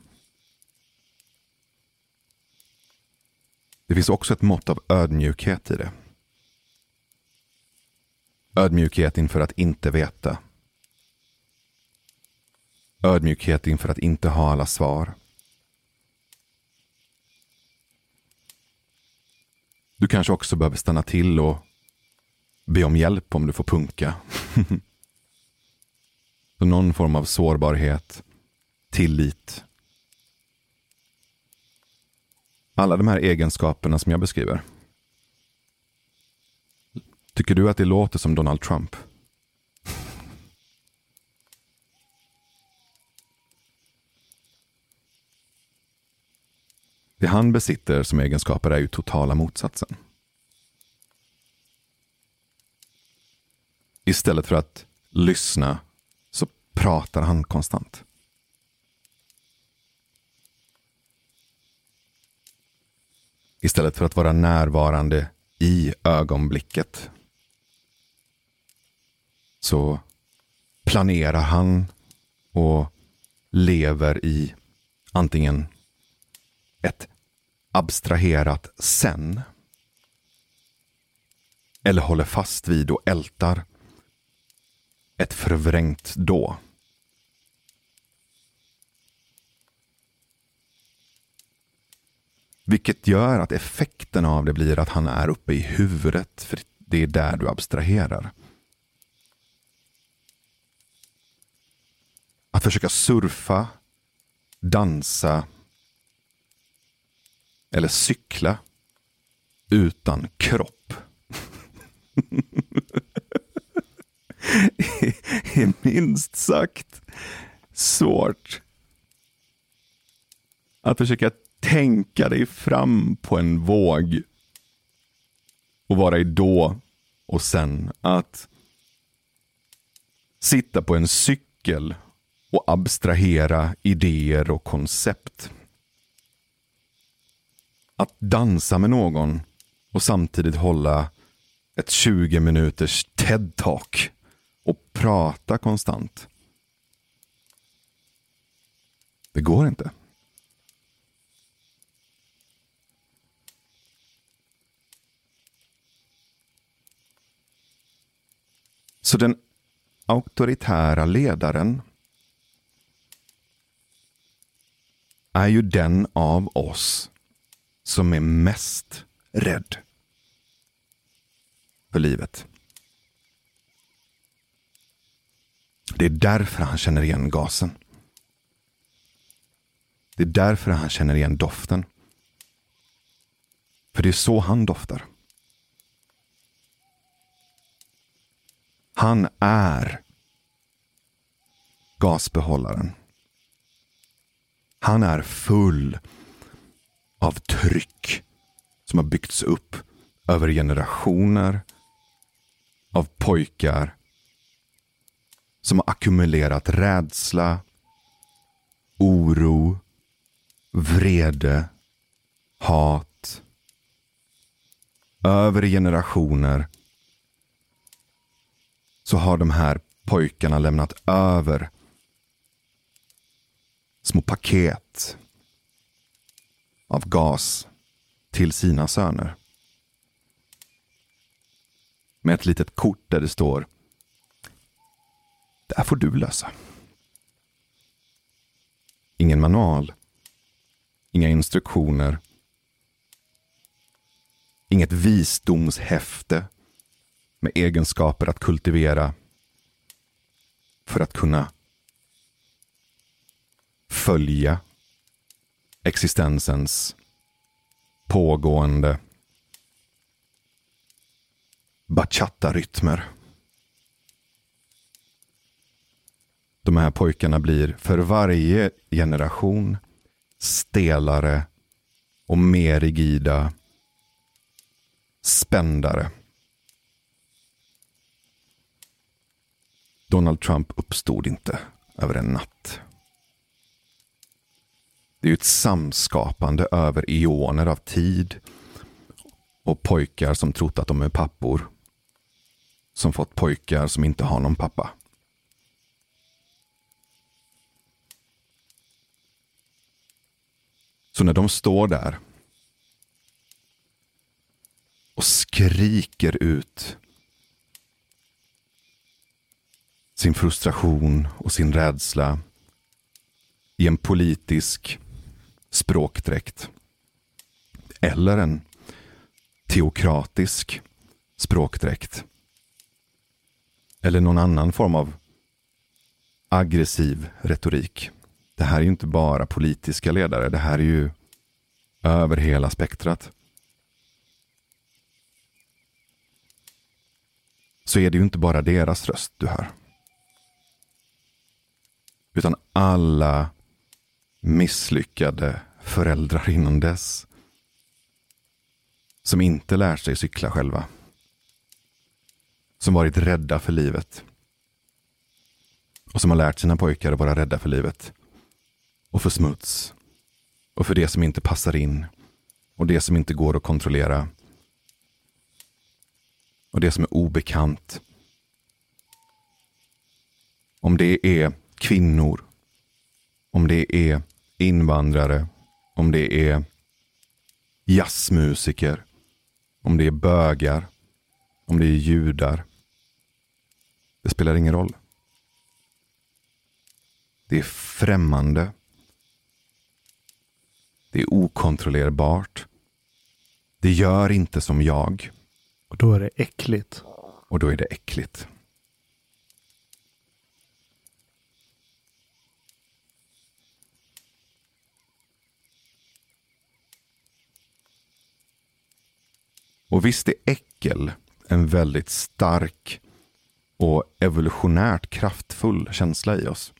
Det finns också ett mått av ödmjukhet i det. Ödmjukhet inför att inte veta. Ödmjukhet inför att inte ha alla svar. Du kanske också behöver stanna till och be om hjälp om du får punka. Så någon form av sårbarhet, tillit. Alla de här egenskaperna som jag beskriver. Tycker du att det låter som Donald Trump? Det han besitter som egenskaper är ju totala motsatsen. Istället för att lyssna så pratar han konstant. Istället för att vara närvarande i ögonblicket så planerar han och lever i antingen ett abstraherat sen eller håller fast vid och ältar ett förvrängt då. Vilket gör att effekten av det blir att han är uppe i huvudet, för det är där du abstraherar. Att försöka surfa, dansa eller cykla utan kropp är minst sagt svårt. Att försöka tänka dig fram på en våg och vara i då och sen att sitta på en cykel och abstrahera idéer och koncept. Att dansa med någon och samtidigt hålla ett 20 minuters TED-talk och prata konstant. Det går inte. Så den auktoritära ledaren är ju den av oss som är mest rädd för livet. Det är därför han känner igen gasen. Det är därför han känner igen doften. För det är så han doftar. Han är gasbehållaren. Han är full av tryck som har byggts upp över generationer av pojkar som har ackumulerat rädsla, oro, vrede, hat. Över generationer så har de här pojkarna lämnat över små paket av gas till sina söner. Med ett litet kort där det står Det här får du lösa. Ingen manual. Inga instruktioner. Inget visdomshäfte med egenskaper att kultivera för att kunna följa existensens pågående bachata-rytmer. De här pojkarna blir för varje generation stelare och mer rigida, spändare. Donald Trump uppstod inte över en natt. Det är ett samskapande över eoner av tid och pojkar som trott att de är pappor. Som fått pojkar som inte har någon pappa. Så när de står där och skriker ut sin frustration och sin rädsla i en politisk språkdräkt. Eller en teokratisk språkdräkt. Eller någon annan form av aggressiv retorik. Det här är ju inte bara politiska ledare, det här är ju över hela spektrat. Så är det ju inte bara deras röst du hör. Utan alla misslyckade föräldrar innan dess. Som inte lärt sig cykla själva. Som varit rädda för livet. Och som har lärt sina pojkar att vara rädda för livet. Och för smuts. Och för det som inte passar in. Och det som inte går att kontrollera. Och det som är obekant. Om det är kvinnor. Om det är invandrare. Om det är jazzmusiker. Om det är bögar. Om det är judar. Det spelar ingen roll. Det är främmande. Det är okontrollerbart. Det gör inte som jag. Och då är det äckligt. Och då är det äckligt. Och visst är äckel en väldigt stark och evolutionärt kraftfull känsla i oss.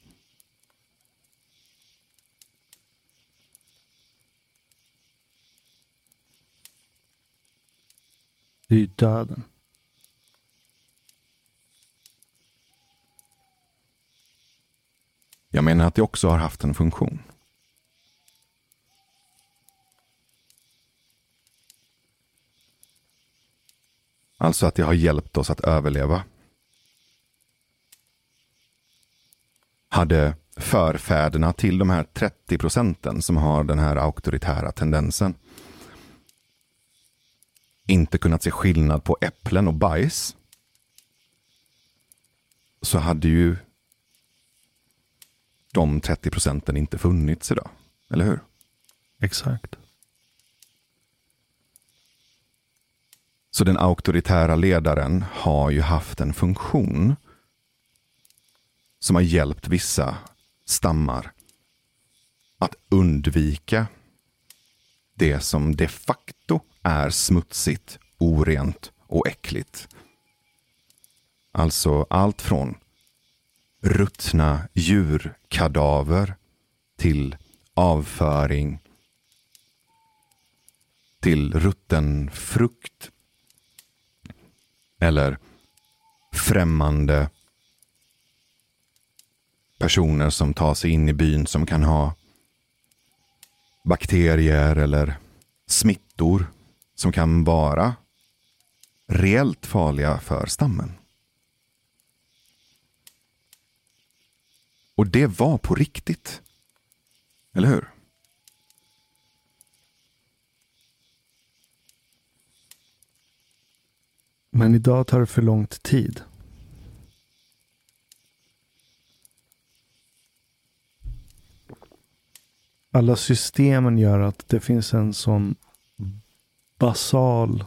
Det är ju döden. Jag menar att det också har haft en funktion. Alltså att det har hjälpt oss att överleva. Hade förfäderna till de här 30 procenten som har den här auktoritära tendensen inte kunnat se skillnad på äpplen och bajs så hade ju de 30 procenten inte funnits idag. Eller hur? Exakt. Så den auktoritära ledaren har ju haft en funktion som har hjälpt vissa stammar att undvika det som de facto är smutsigt, orent och äckligt. Alltså allt från ruttna djurkadaver till avföring till rutten frukt eller främmande personer som tar sig in i byn som kan ha bakterier eller smittor som kan vara reellt farliga för stammen. Och det var på riktigt. Eller hur? Men idag tar det för långt tid. Alla systemen gör att det finns en sån basal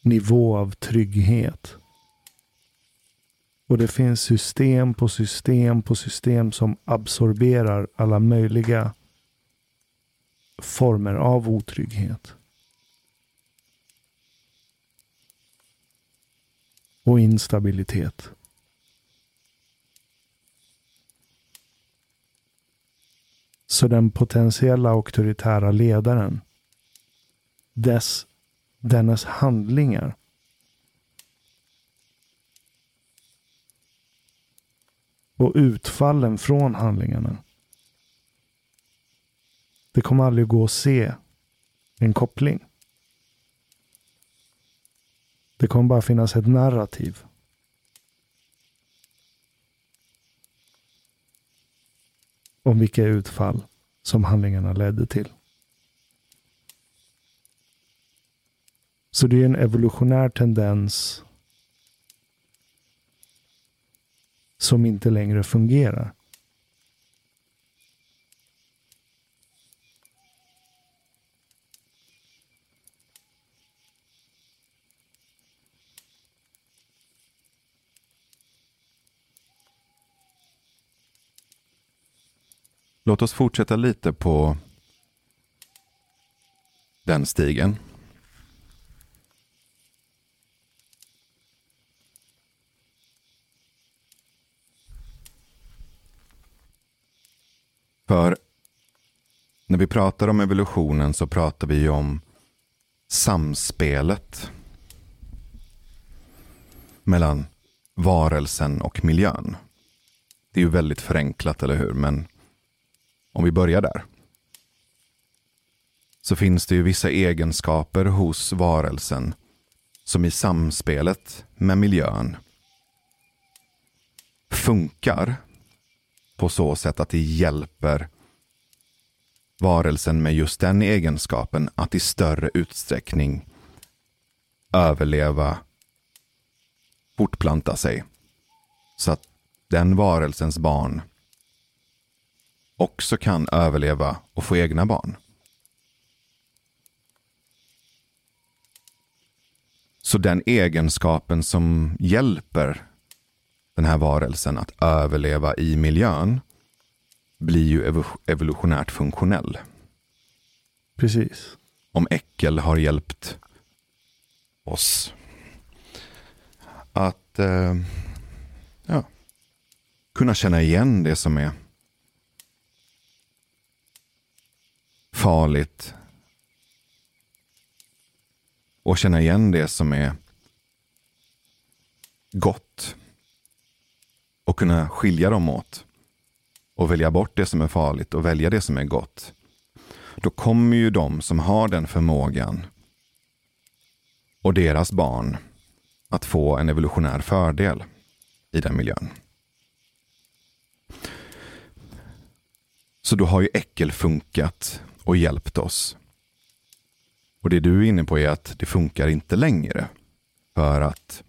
nivå av trygghet. Och det finns system på system på system som absorberar alla möjliga former av otrygghet. Och instabilitet. Så den potentiella auktoritära ledaren, dess, dennes handlingar och utfallen från handlingarna. Det kommer aldrig gå att se en koppling. Det kommer bara finnas ett narrativ. Om vilka utfall som handlingarna ledde till. Så det är en evolutionär tendens som inte längre fungerar. Låt oss fortsätta lite på den stigen. För när vi pratar om evolutionen så pratar vi om samspelet mellan varelsen och miljön. Det är ju väldigt förenklat, eller hur? Men om vi börjar där. Så finns det ju vissa egenskaper hos varelsen som i samspelet med miljön funkar på så sätt att det hjälper varelsen med just den egenskapen att i större utsträckning överleva, fortplanta sig. Så att den varelsens barn också kan överleva och få egna barn. Så den egenskapen som hjälper den här varelsen att överleva i miljön blir ju evolutionärt funktionell. Precis. Om äckel har hjälpt oss att eh, ja, kunna känna igen det som är farligt och känna igen det som är gott och kunna skilja dem åt och välja bort det som är farligt och välja det som är gott. Då kommer ju de som har den förmågan och deras barn att få en evolutionär fördel i den miljön. Så då har ju äckel funkat och hjälpt oss. Och det du är inne på är att det funkar inte längre. För att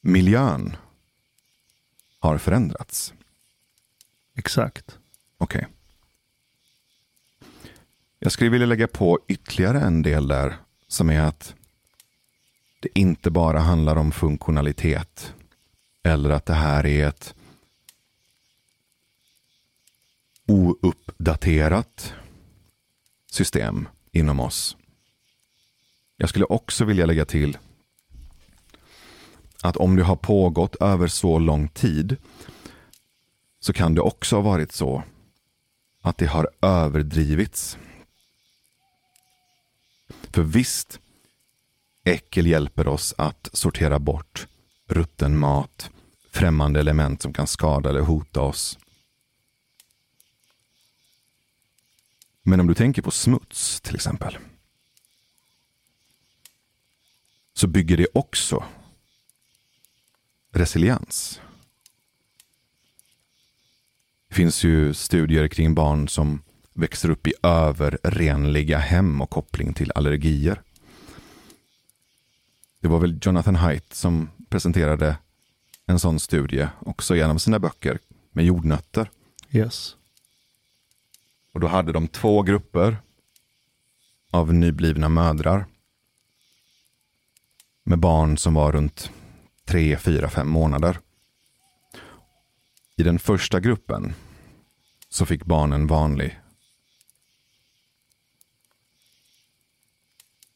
miljön har förändrats. Exakt. Okej. Jag skulle vilja lägga på ytterligare en del där som är att det inte bara handlar om funktionalitet eller att det här är ett ouppdaterat system inom oss. Jag skulle också vilja lägga till att om det har pågått över så lång tid så kan det också ha varit så att det har överdrivits. För visst, äckel hjälper oss att sortera bort rutten mat, främmande element som kan skada eller hota oss. Men om du tänker på smuts till exempel. Så bygger det också resiliens. Det finns ju studier kring barn som växer upp i överrenliga hem och koppling till allergier. Det var väl Jonathan Haidt som presenterade en sån studie också i en av sina böcker med jordnötter. Yes. Och då hade de två grupper av nyblivna mödrar. Med barn som var runt tre, fyra, fem månader. I den första gruppen så fick barnen vanlig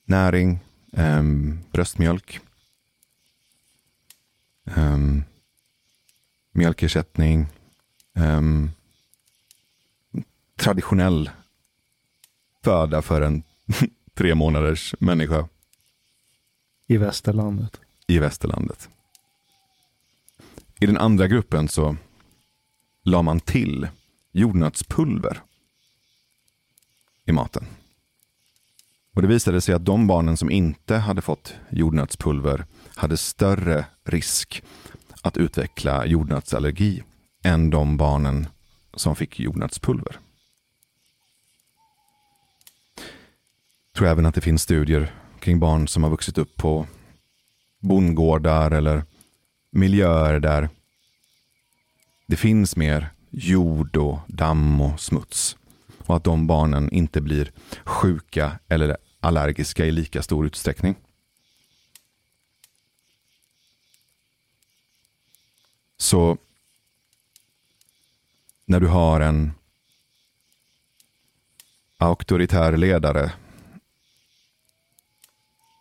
näring, eh, bröstmjölk, eh, mjölkersättning, eh, traditionell föda för en tre månaders människa I västerlandet. i västerlandet. I den andra gruppen så la man till jordnötspulver i maten. Och Det visade sig att de barnen som inte hade fått jordnötspulver hade större risk att utveckla jordnötsallergi än de barnen som fick jordnötspulver. Tror även att det finns studier kring barn som har vuxit upp på bondgårdar eller miljöer där det finns mer jord och damm och smuts. Och att de barnen inte blir sjuka eller allergiska i lika stor utsträckning. Så när du har en auktoritär ledare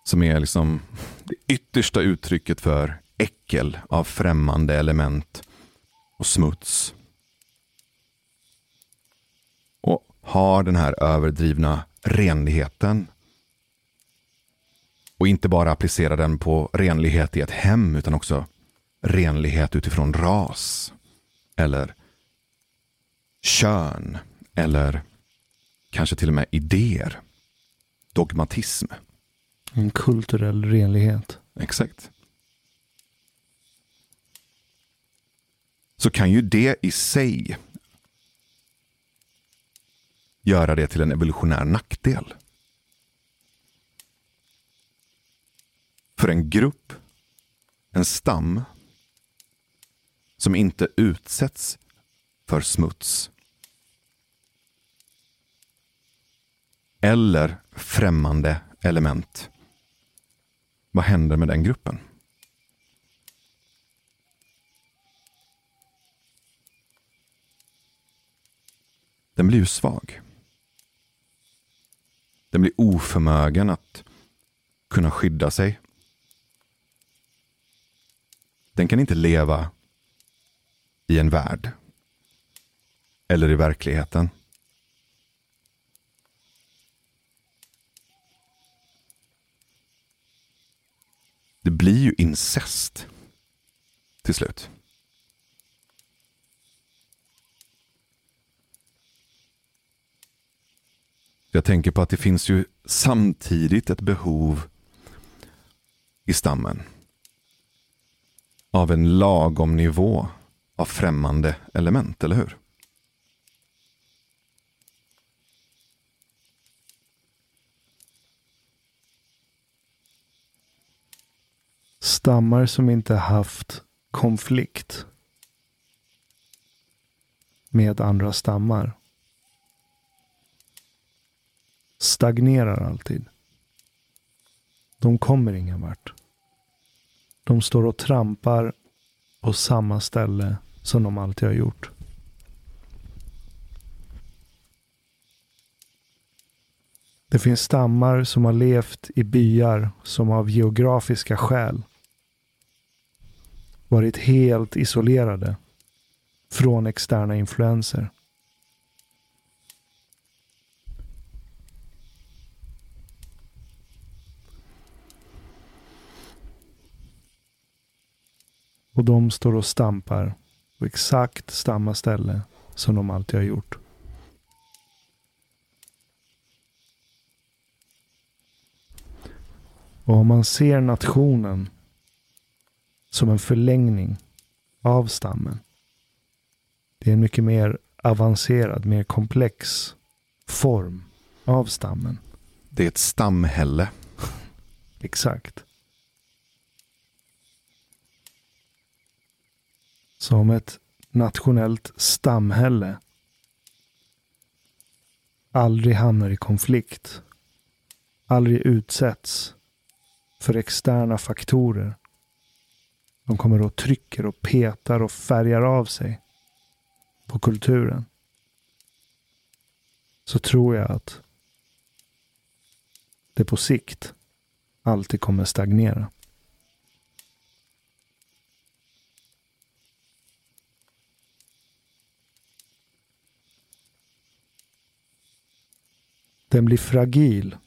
som är liksom det yttersta uttrycket för äckel av främmande element och smuts. Och har den här överdrivna renligheten. Och inte bara applicera den på renlighet i ett hem utan också renlighet utifrån ras. Eller kön. Eller kanske till och med idéer. Dogmatism. En kulturell renlighet. Exakt. Så kan ju det i sig göra det till en evolutionär nackdel. För en grupp, en stam, som inte utsätts för smuts eller främmande element vad händer med den gruppen? Den blir ju svag. Den blir oförmögen att kunna skydda sig. Den kan inte leva i en värld. Eller i verkligheten. Det blir ju incest till slut. Jag tänker på att det finns ju samtidigt ett behov i stammen av en lagom nivå av främmande element, eller hur? Stammar som inte haft konflikt med andra stammar stagnerar alltid. De kommer ingen vart. De står och trampar på samma ställe som de alltid har gjort. Det finns stammar som har levt i byar som av geografiska skäl varit helt isolerade från externa influenser. Och de står och stampar på exakt samma ställe som de alltid har gjort. Och om man ser nationen som en förlängning av stammen. Det är en mycket mer avancerad, mer komplex form av stammen. Det är ett stamhälle. Exakt. Som ett nationellt stamhälle aldrig hamnar i konflikt, aldrig utsätts för externa faktorer. De kommer och trycker och petar och färgar av sig på kulturen. Så tror jag att det på sikt alltid kommer stagnera. Den blir fragil.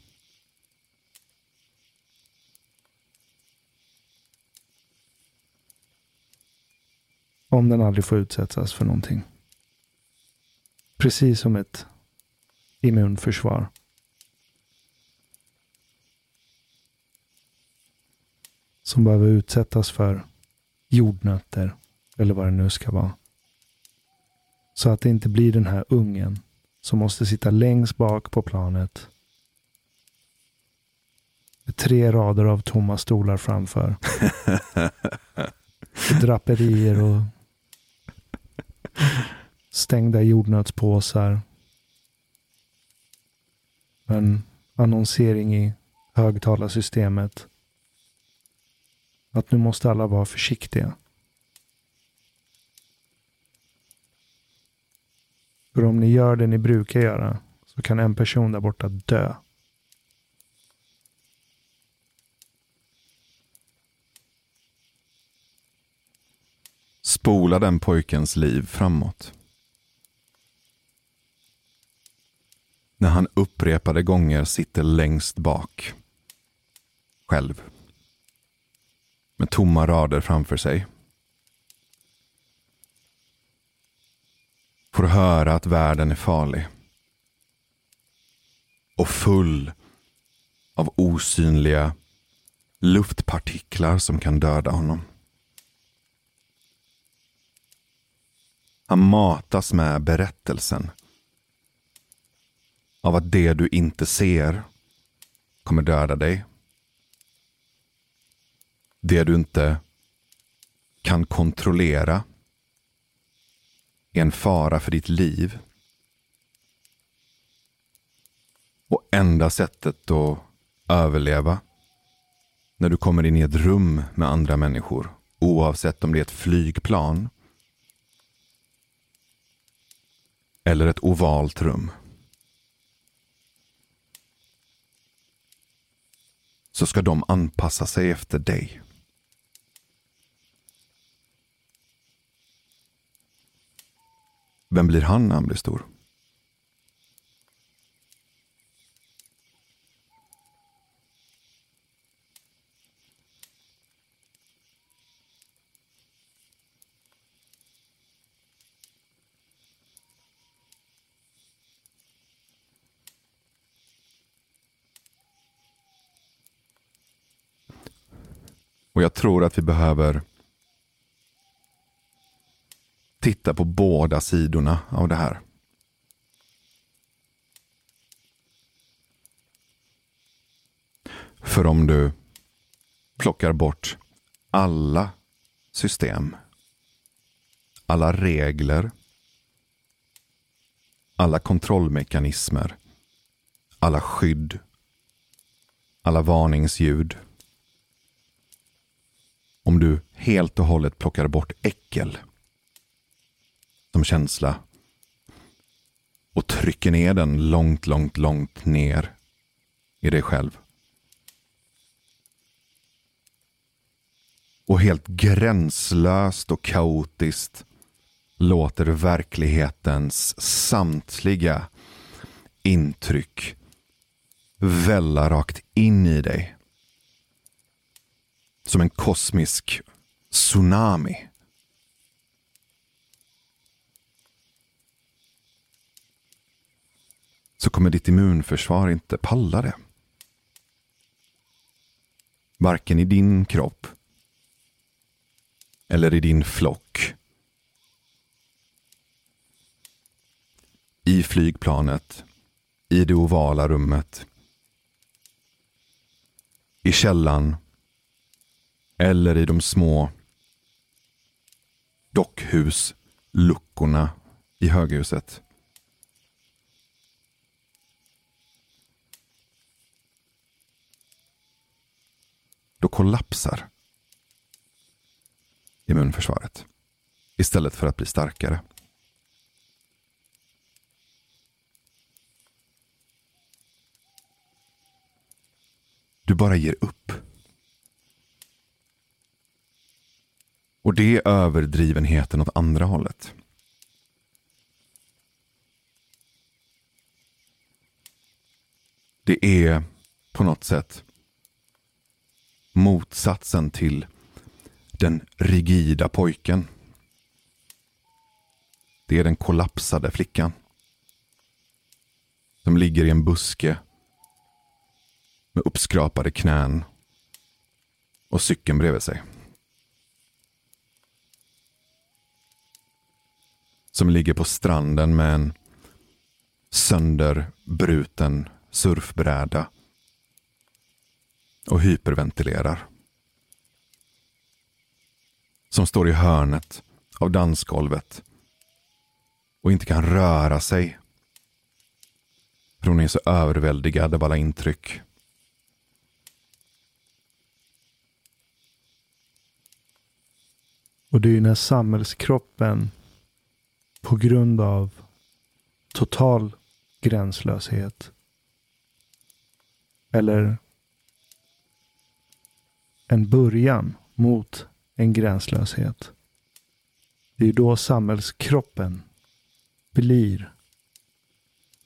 Om den aldrig får utsättas för någonting. Precis som ett immunförsvar. Som behöver utsättas för jordnötter eller vad det nu ska vara. Så att det inte blir den här ungen som måste sitta längst bak på planet. Med tre rader av tomma stolar framför. draperier och stängda jordnötspåsar. En annonsering i högtalarsystemet. Att nu måste alla vara försiktiga. För om ni gör det ni brukar göra så kan en person där borta dö. Spola den pojkens liv framåt. När han upprepade gånger sitter längst bak. Själv. Med tomma rader framför sig. får höra att världen är farlig. Och full av osynliga luftpartiklar som kan döda honom. Han matas med berättelsen av att det du inte ser kommer döda dig. Det du inte kan kontrollera är en fara för ditt liv. Och enda sättet att överleva när du kommer in i ett rum med andra människor, oavsett om det är ett flygplan eller ett ovalt rum. Så ska de anpassa sig efter dig. Vem blir han när han blir stor? Och jag tror att vi behöver titta på båda sidorna av det här. För om du plockar bort alla system, alla regler, alla kontrollmekanismer, alla skydd, alla varningsljud. Om du helt och hållet plockar bort äckel som känsla och trycker ner den långt, långt, långt ner i dig själv. Och helt gränslöst och kaotiskt låter verklighetens samtliga intryck välla rakt in i dig. Som en kosmisk tsunami. Så kommer ditt immunförsvar inte palla det. Varken i din kropp eller i din flock. I flygplanet, i det ovala rummet, i källan eller i de små dockhusluckorna i höghuset. Då kollapsar immunförsvaret istället för att bli starkare. Du bara ger upp. Och det är överdrivenheten åt andra hållet. Det är på något sätt motsatsen till den rigida pojken. Det är den kollapsade flickan. Som ligger i en buske med uppskrapade knän och cykeln bredvid sig. Som ligger på stranden med en sönderbruten surfbräda och hyperventilerar. Som står i hörnet av dansgolvet och inte kan röra sig. För hon är så överväldigad av alla intryck. Och det är ju när samhällskroppen på grund av total gränslöshet eller en början mot en gränslöshet. Det är då samhällskroppen blir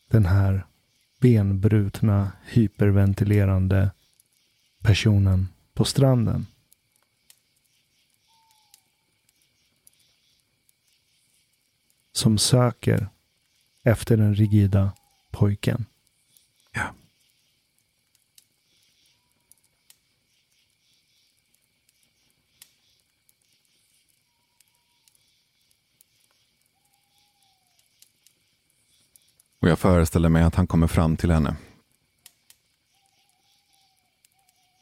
den här benbrutna, hyperventilerande personen på stranden. Som söker efter den rigida pojken. Ja. Och jag föreställer mig att han kommer fram till henne.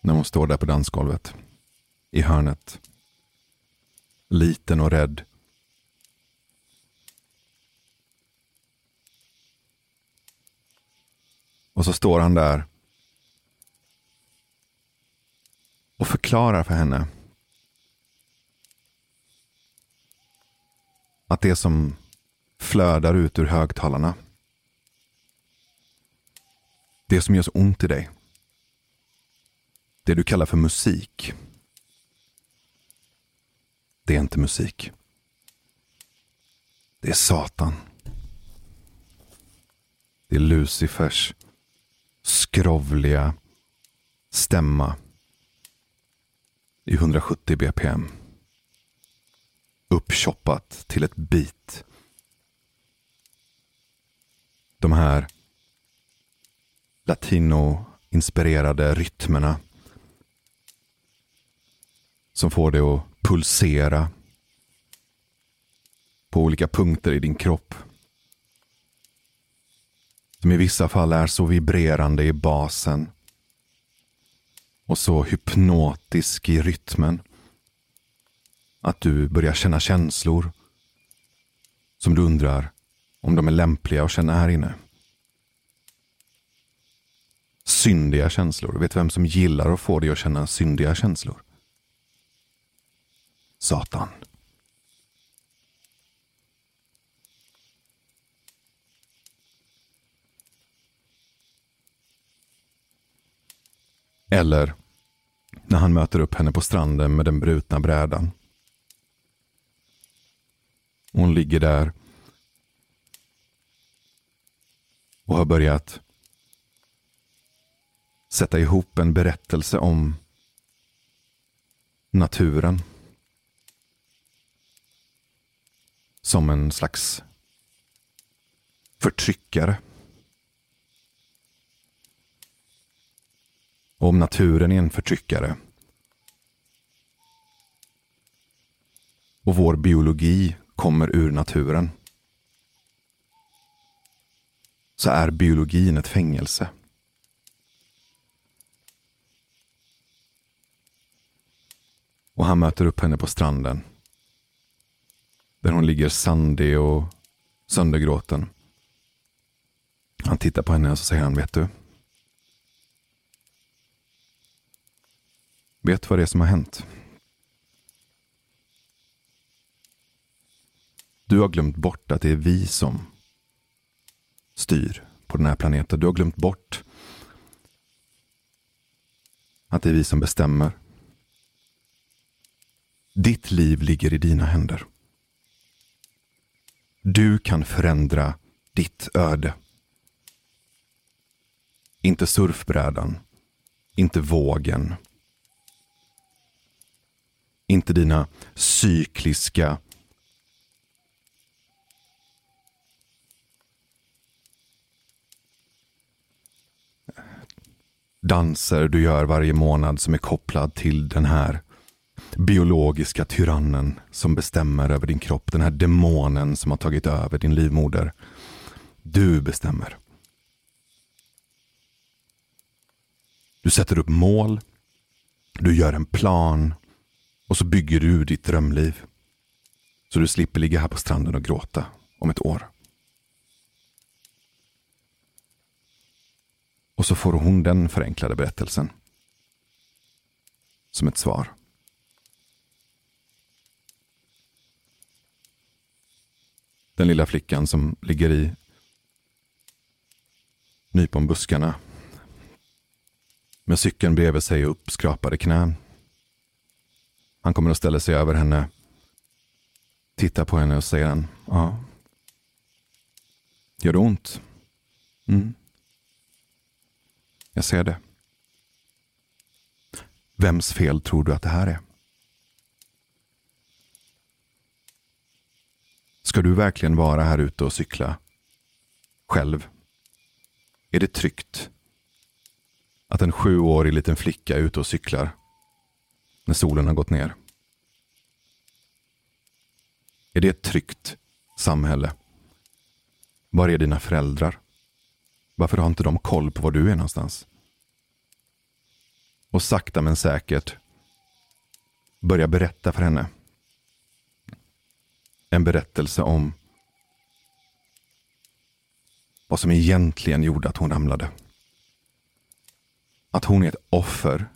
När hon står där på dansgolvet. I hörnet. Liten och rädd. Och så står han där. Och förklarar för henne. Att det som flödar ut ur högtalarna det som gör så ont i dig. Det du kallar för musik. Det är inte musik. Det är Satan. Det är Lucifers skrovliga stämma i 170 bpm. Uppchoppat till ett beat. De här latino-inspirerade rytmerna. Som får dig att pulsera på olika punkter i din kropp. Som i vissa fall är så vibrerande i basen och så hypnotisk i rytmen att du börjar känna känslor som du undrar om de är lämpliga att känna här inne. Syndiga känslor. Vet du vem som gillar att få dig att känna syndiga känslor? Satan. Eller när han möter upp henne på stranden med den brutna brädan. Hon ligger där och har börjat sätta ihop en berättelse om naturen. Som en slags förtryckare. Och om naturen är en förtryckare. Och vår biologi kommer ur naturen. Så är biologin ett fängelse. Och han möter upp henne på stranden. Där hon ligger sandig och söndergråten. Han tittar på henne och så säger han, vet du? Vet vad det är som har hänt? Du har glömt bort att det är vi som styr på den här planeten. Du har glömt bort att det är vi som bestämmer. Ditt liv ligger i dina händer. Du kan förändra ditt öde. Inte surfbrädan, inte vågen, inte dina cykliska danser du gör varje månad som är kopplad till den här biologiska tyrannen som bestämmer över din kropp. Den här demonen som har tagit över din livmoder. Du bestämmer. Du sätter upp mål. Du gör en plan. Och så bygger du ditt drömliv. Så du slipper ligga här på stranden och gråta om ett år. Och så får hon den förenklade berättelsen. Som ett svar. Den lilla flickan som ligger i nyponbuskarna med cykeln bredvid sig och uppskrapade knän. Han kommer att ställa sig över henne, tittar på henne och säger han, ja. Gör det ont? Mm. Jag ser det. Vems fel tror du att det här är? Ska du verkligen vara här ute och cykla? Själv? Är det tryggt? Att en sjuårig liten flicka är ute och cyklar när solen har gått ner? Är det ett tryggt samhälle? Var är dina föräldrar? Varför har inte de koll på var du är någonstans? Och sakta men säkert börja berätta för henne. En berättelse om vad som egentligen gjorde att hon ramlade. Att hon är ett offer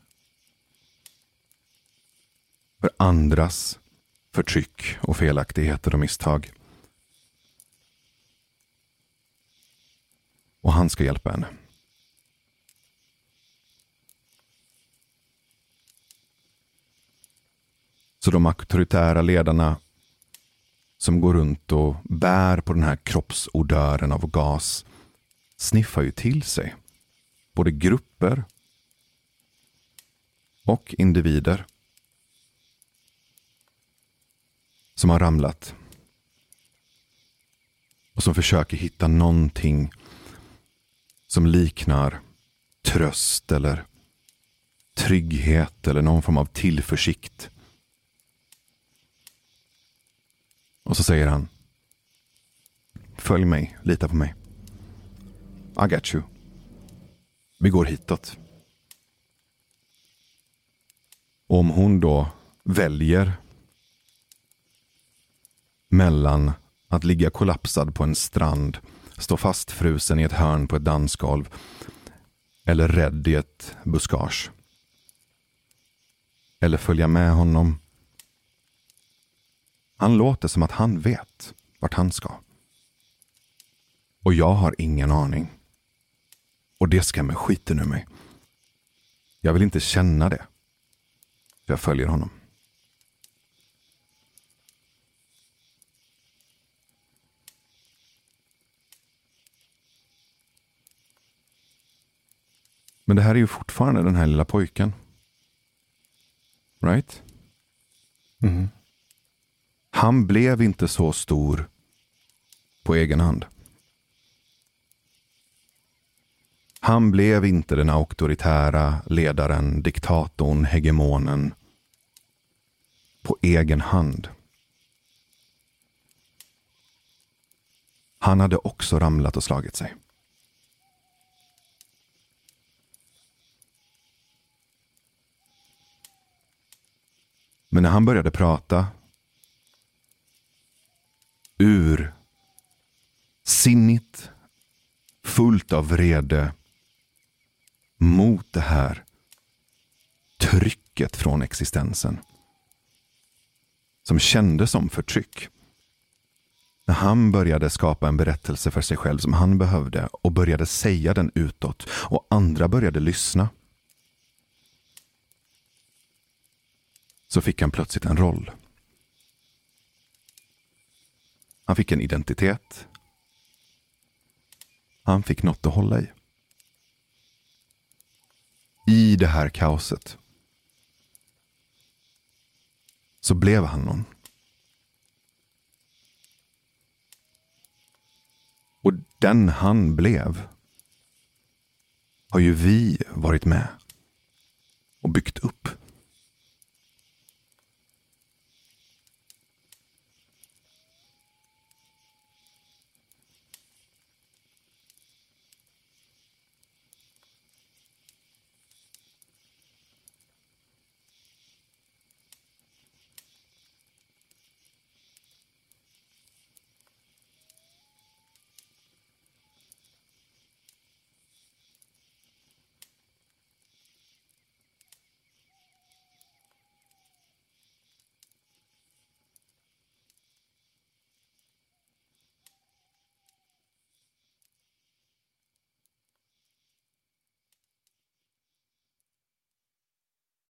för andras förtryck och felaktigheter och misstag. Och han ska hjälpa henne. Så de auktoritära ledarna som går runt och bär på den här kroppsodören av gas sniffar ju till sig både grupper och individer som har ramlat och som försöker hitta någonting som liknar tröst eller trygghet eller någon form av tillförsikt. Och så säger han Följ mig, lita på mig. I got you. Vi går hitåt. Och om hon då väljer mellan att ligga kollapsad på en strand, stå fastfrusen i ett hörn på ett dansgolv eller rädd i ett buskage. Eller följa med honom. Han låter som att han vet vart han ska. Och jag har ingen aning. Och det skrämmer skiten ur mig. Jag vill inte känna det. Jag följer honom. Men det här är ju fortfarande den här lilla pojken. Right? Mm. Han blev inte så stor på egen hand. Han blev inte den auktoritära ledaren, diktatorn, hegemonen på egen hand. Han hade också ramlat och slagit sig. Men när han började prata ur sinnigt, fullt av vrede mot det här trycket från existensen. Som kändes som förtryck. När han började skapa en berättelse för sig själv som han behövde och började säga den utåt och andra började lyssna. Så fick han plötsligt en roll. Han fick en identitet. Han fick något att hålla i. I det här kaoset så blev han någon. Och den han blev har ju vi varit med och byggt upp.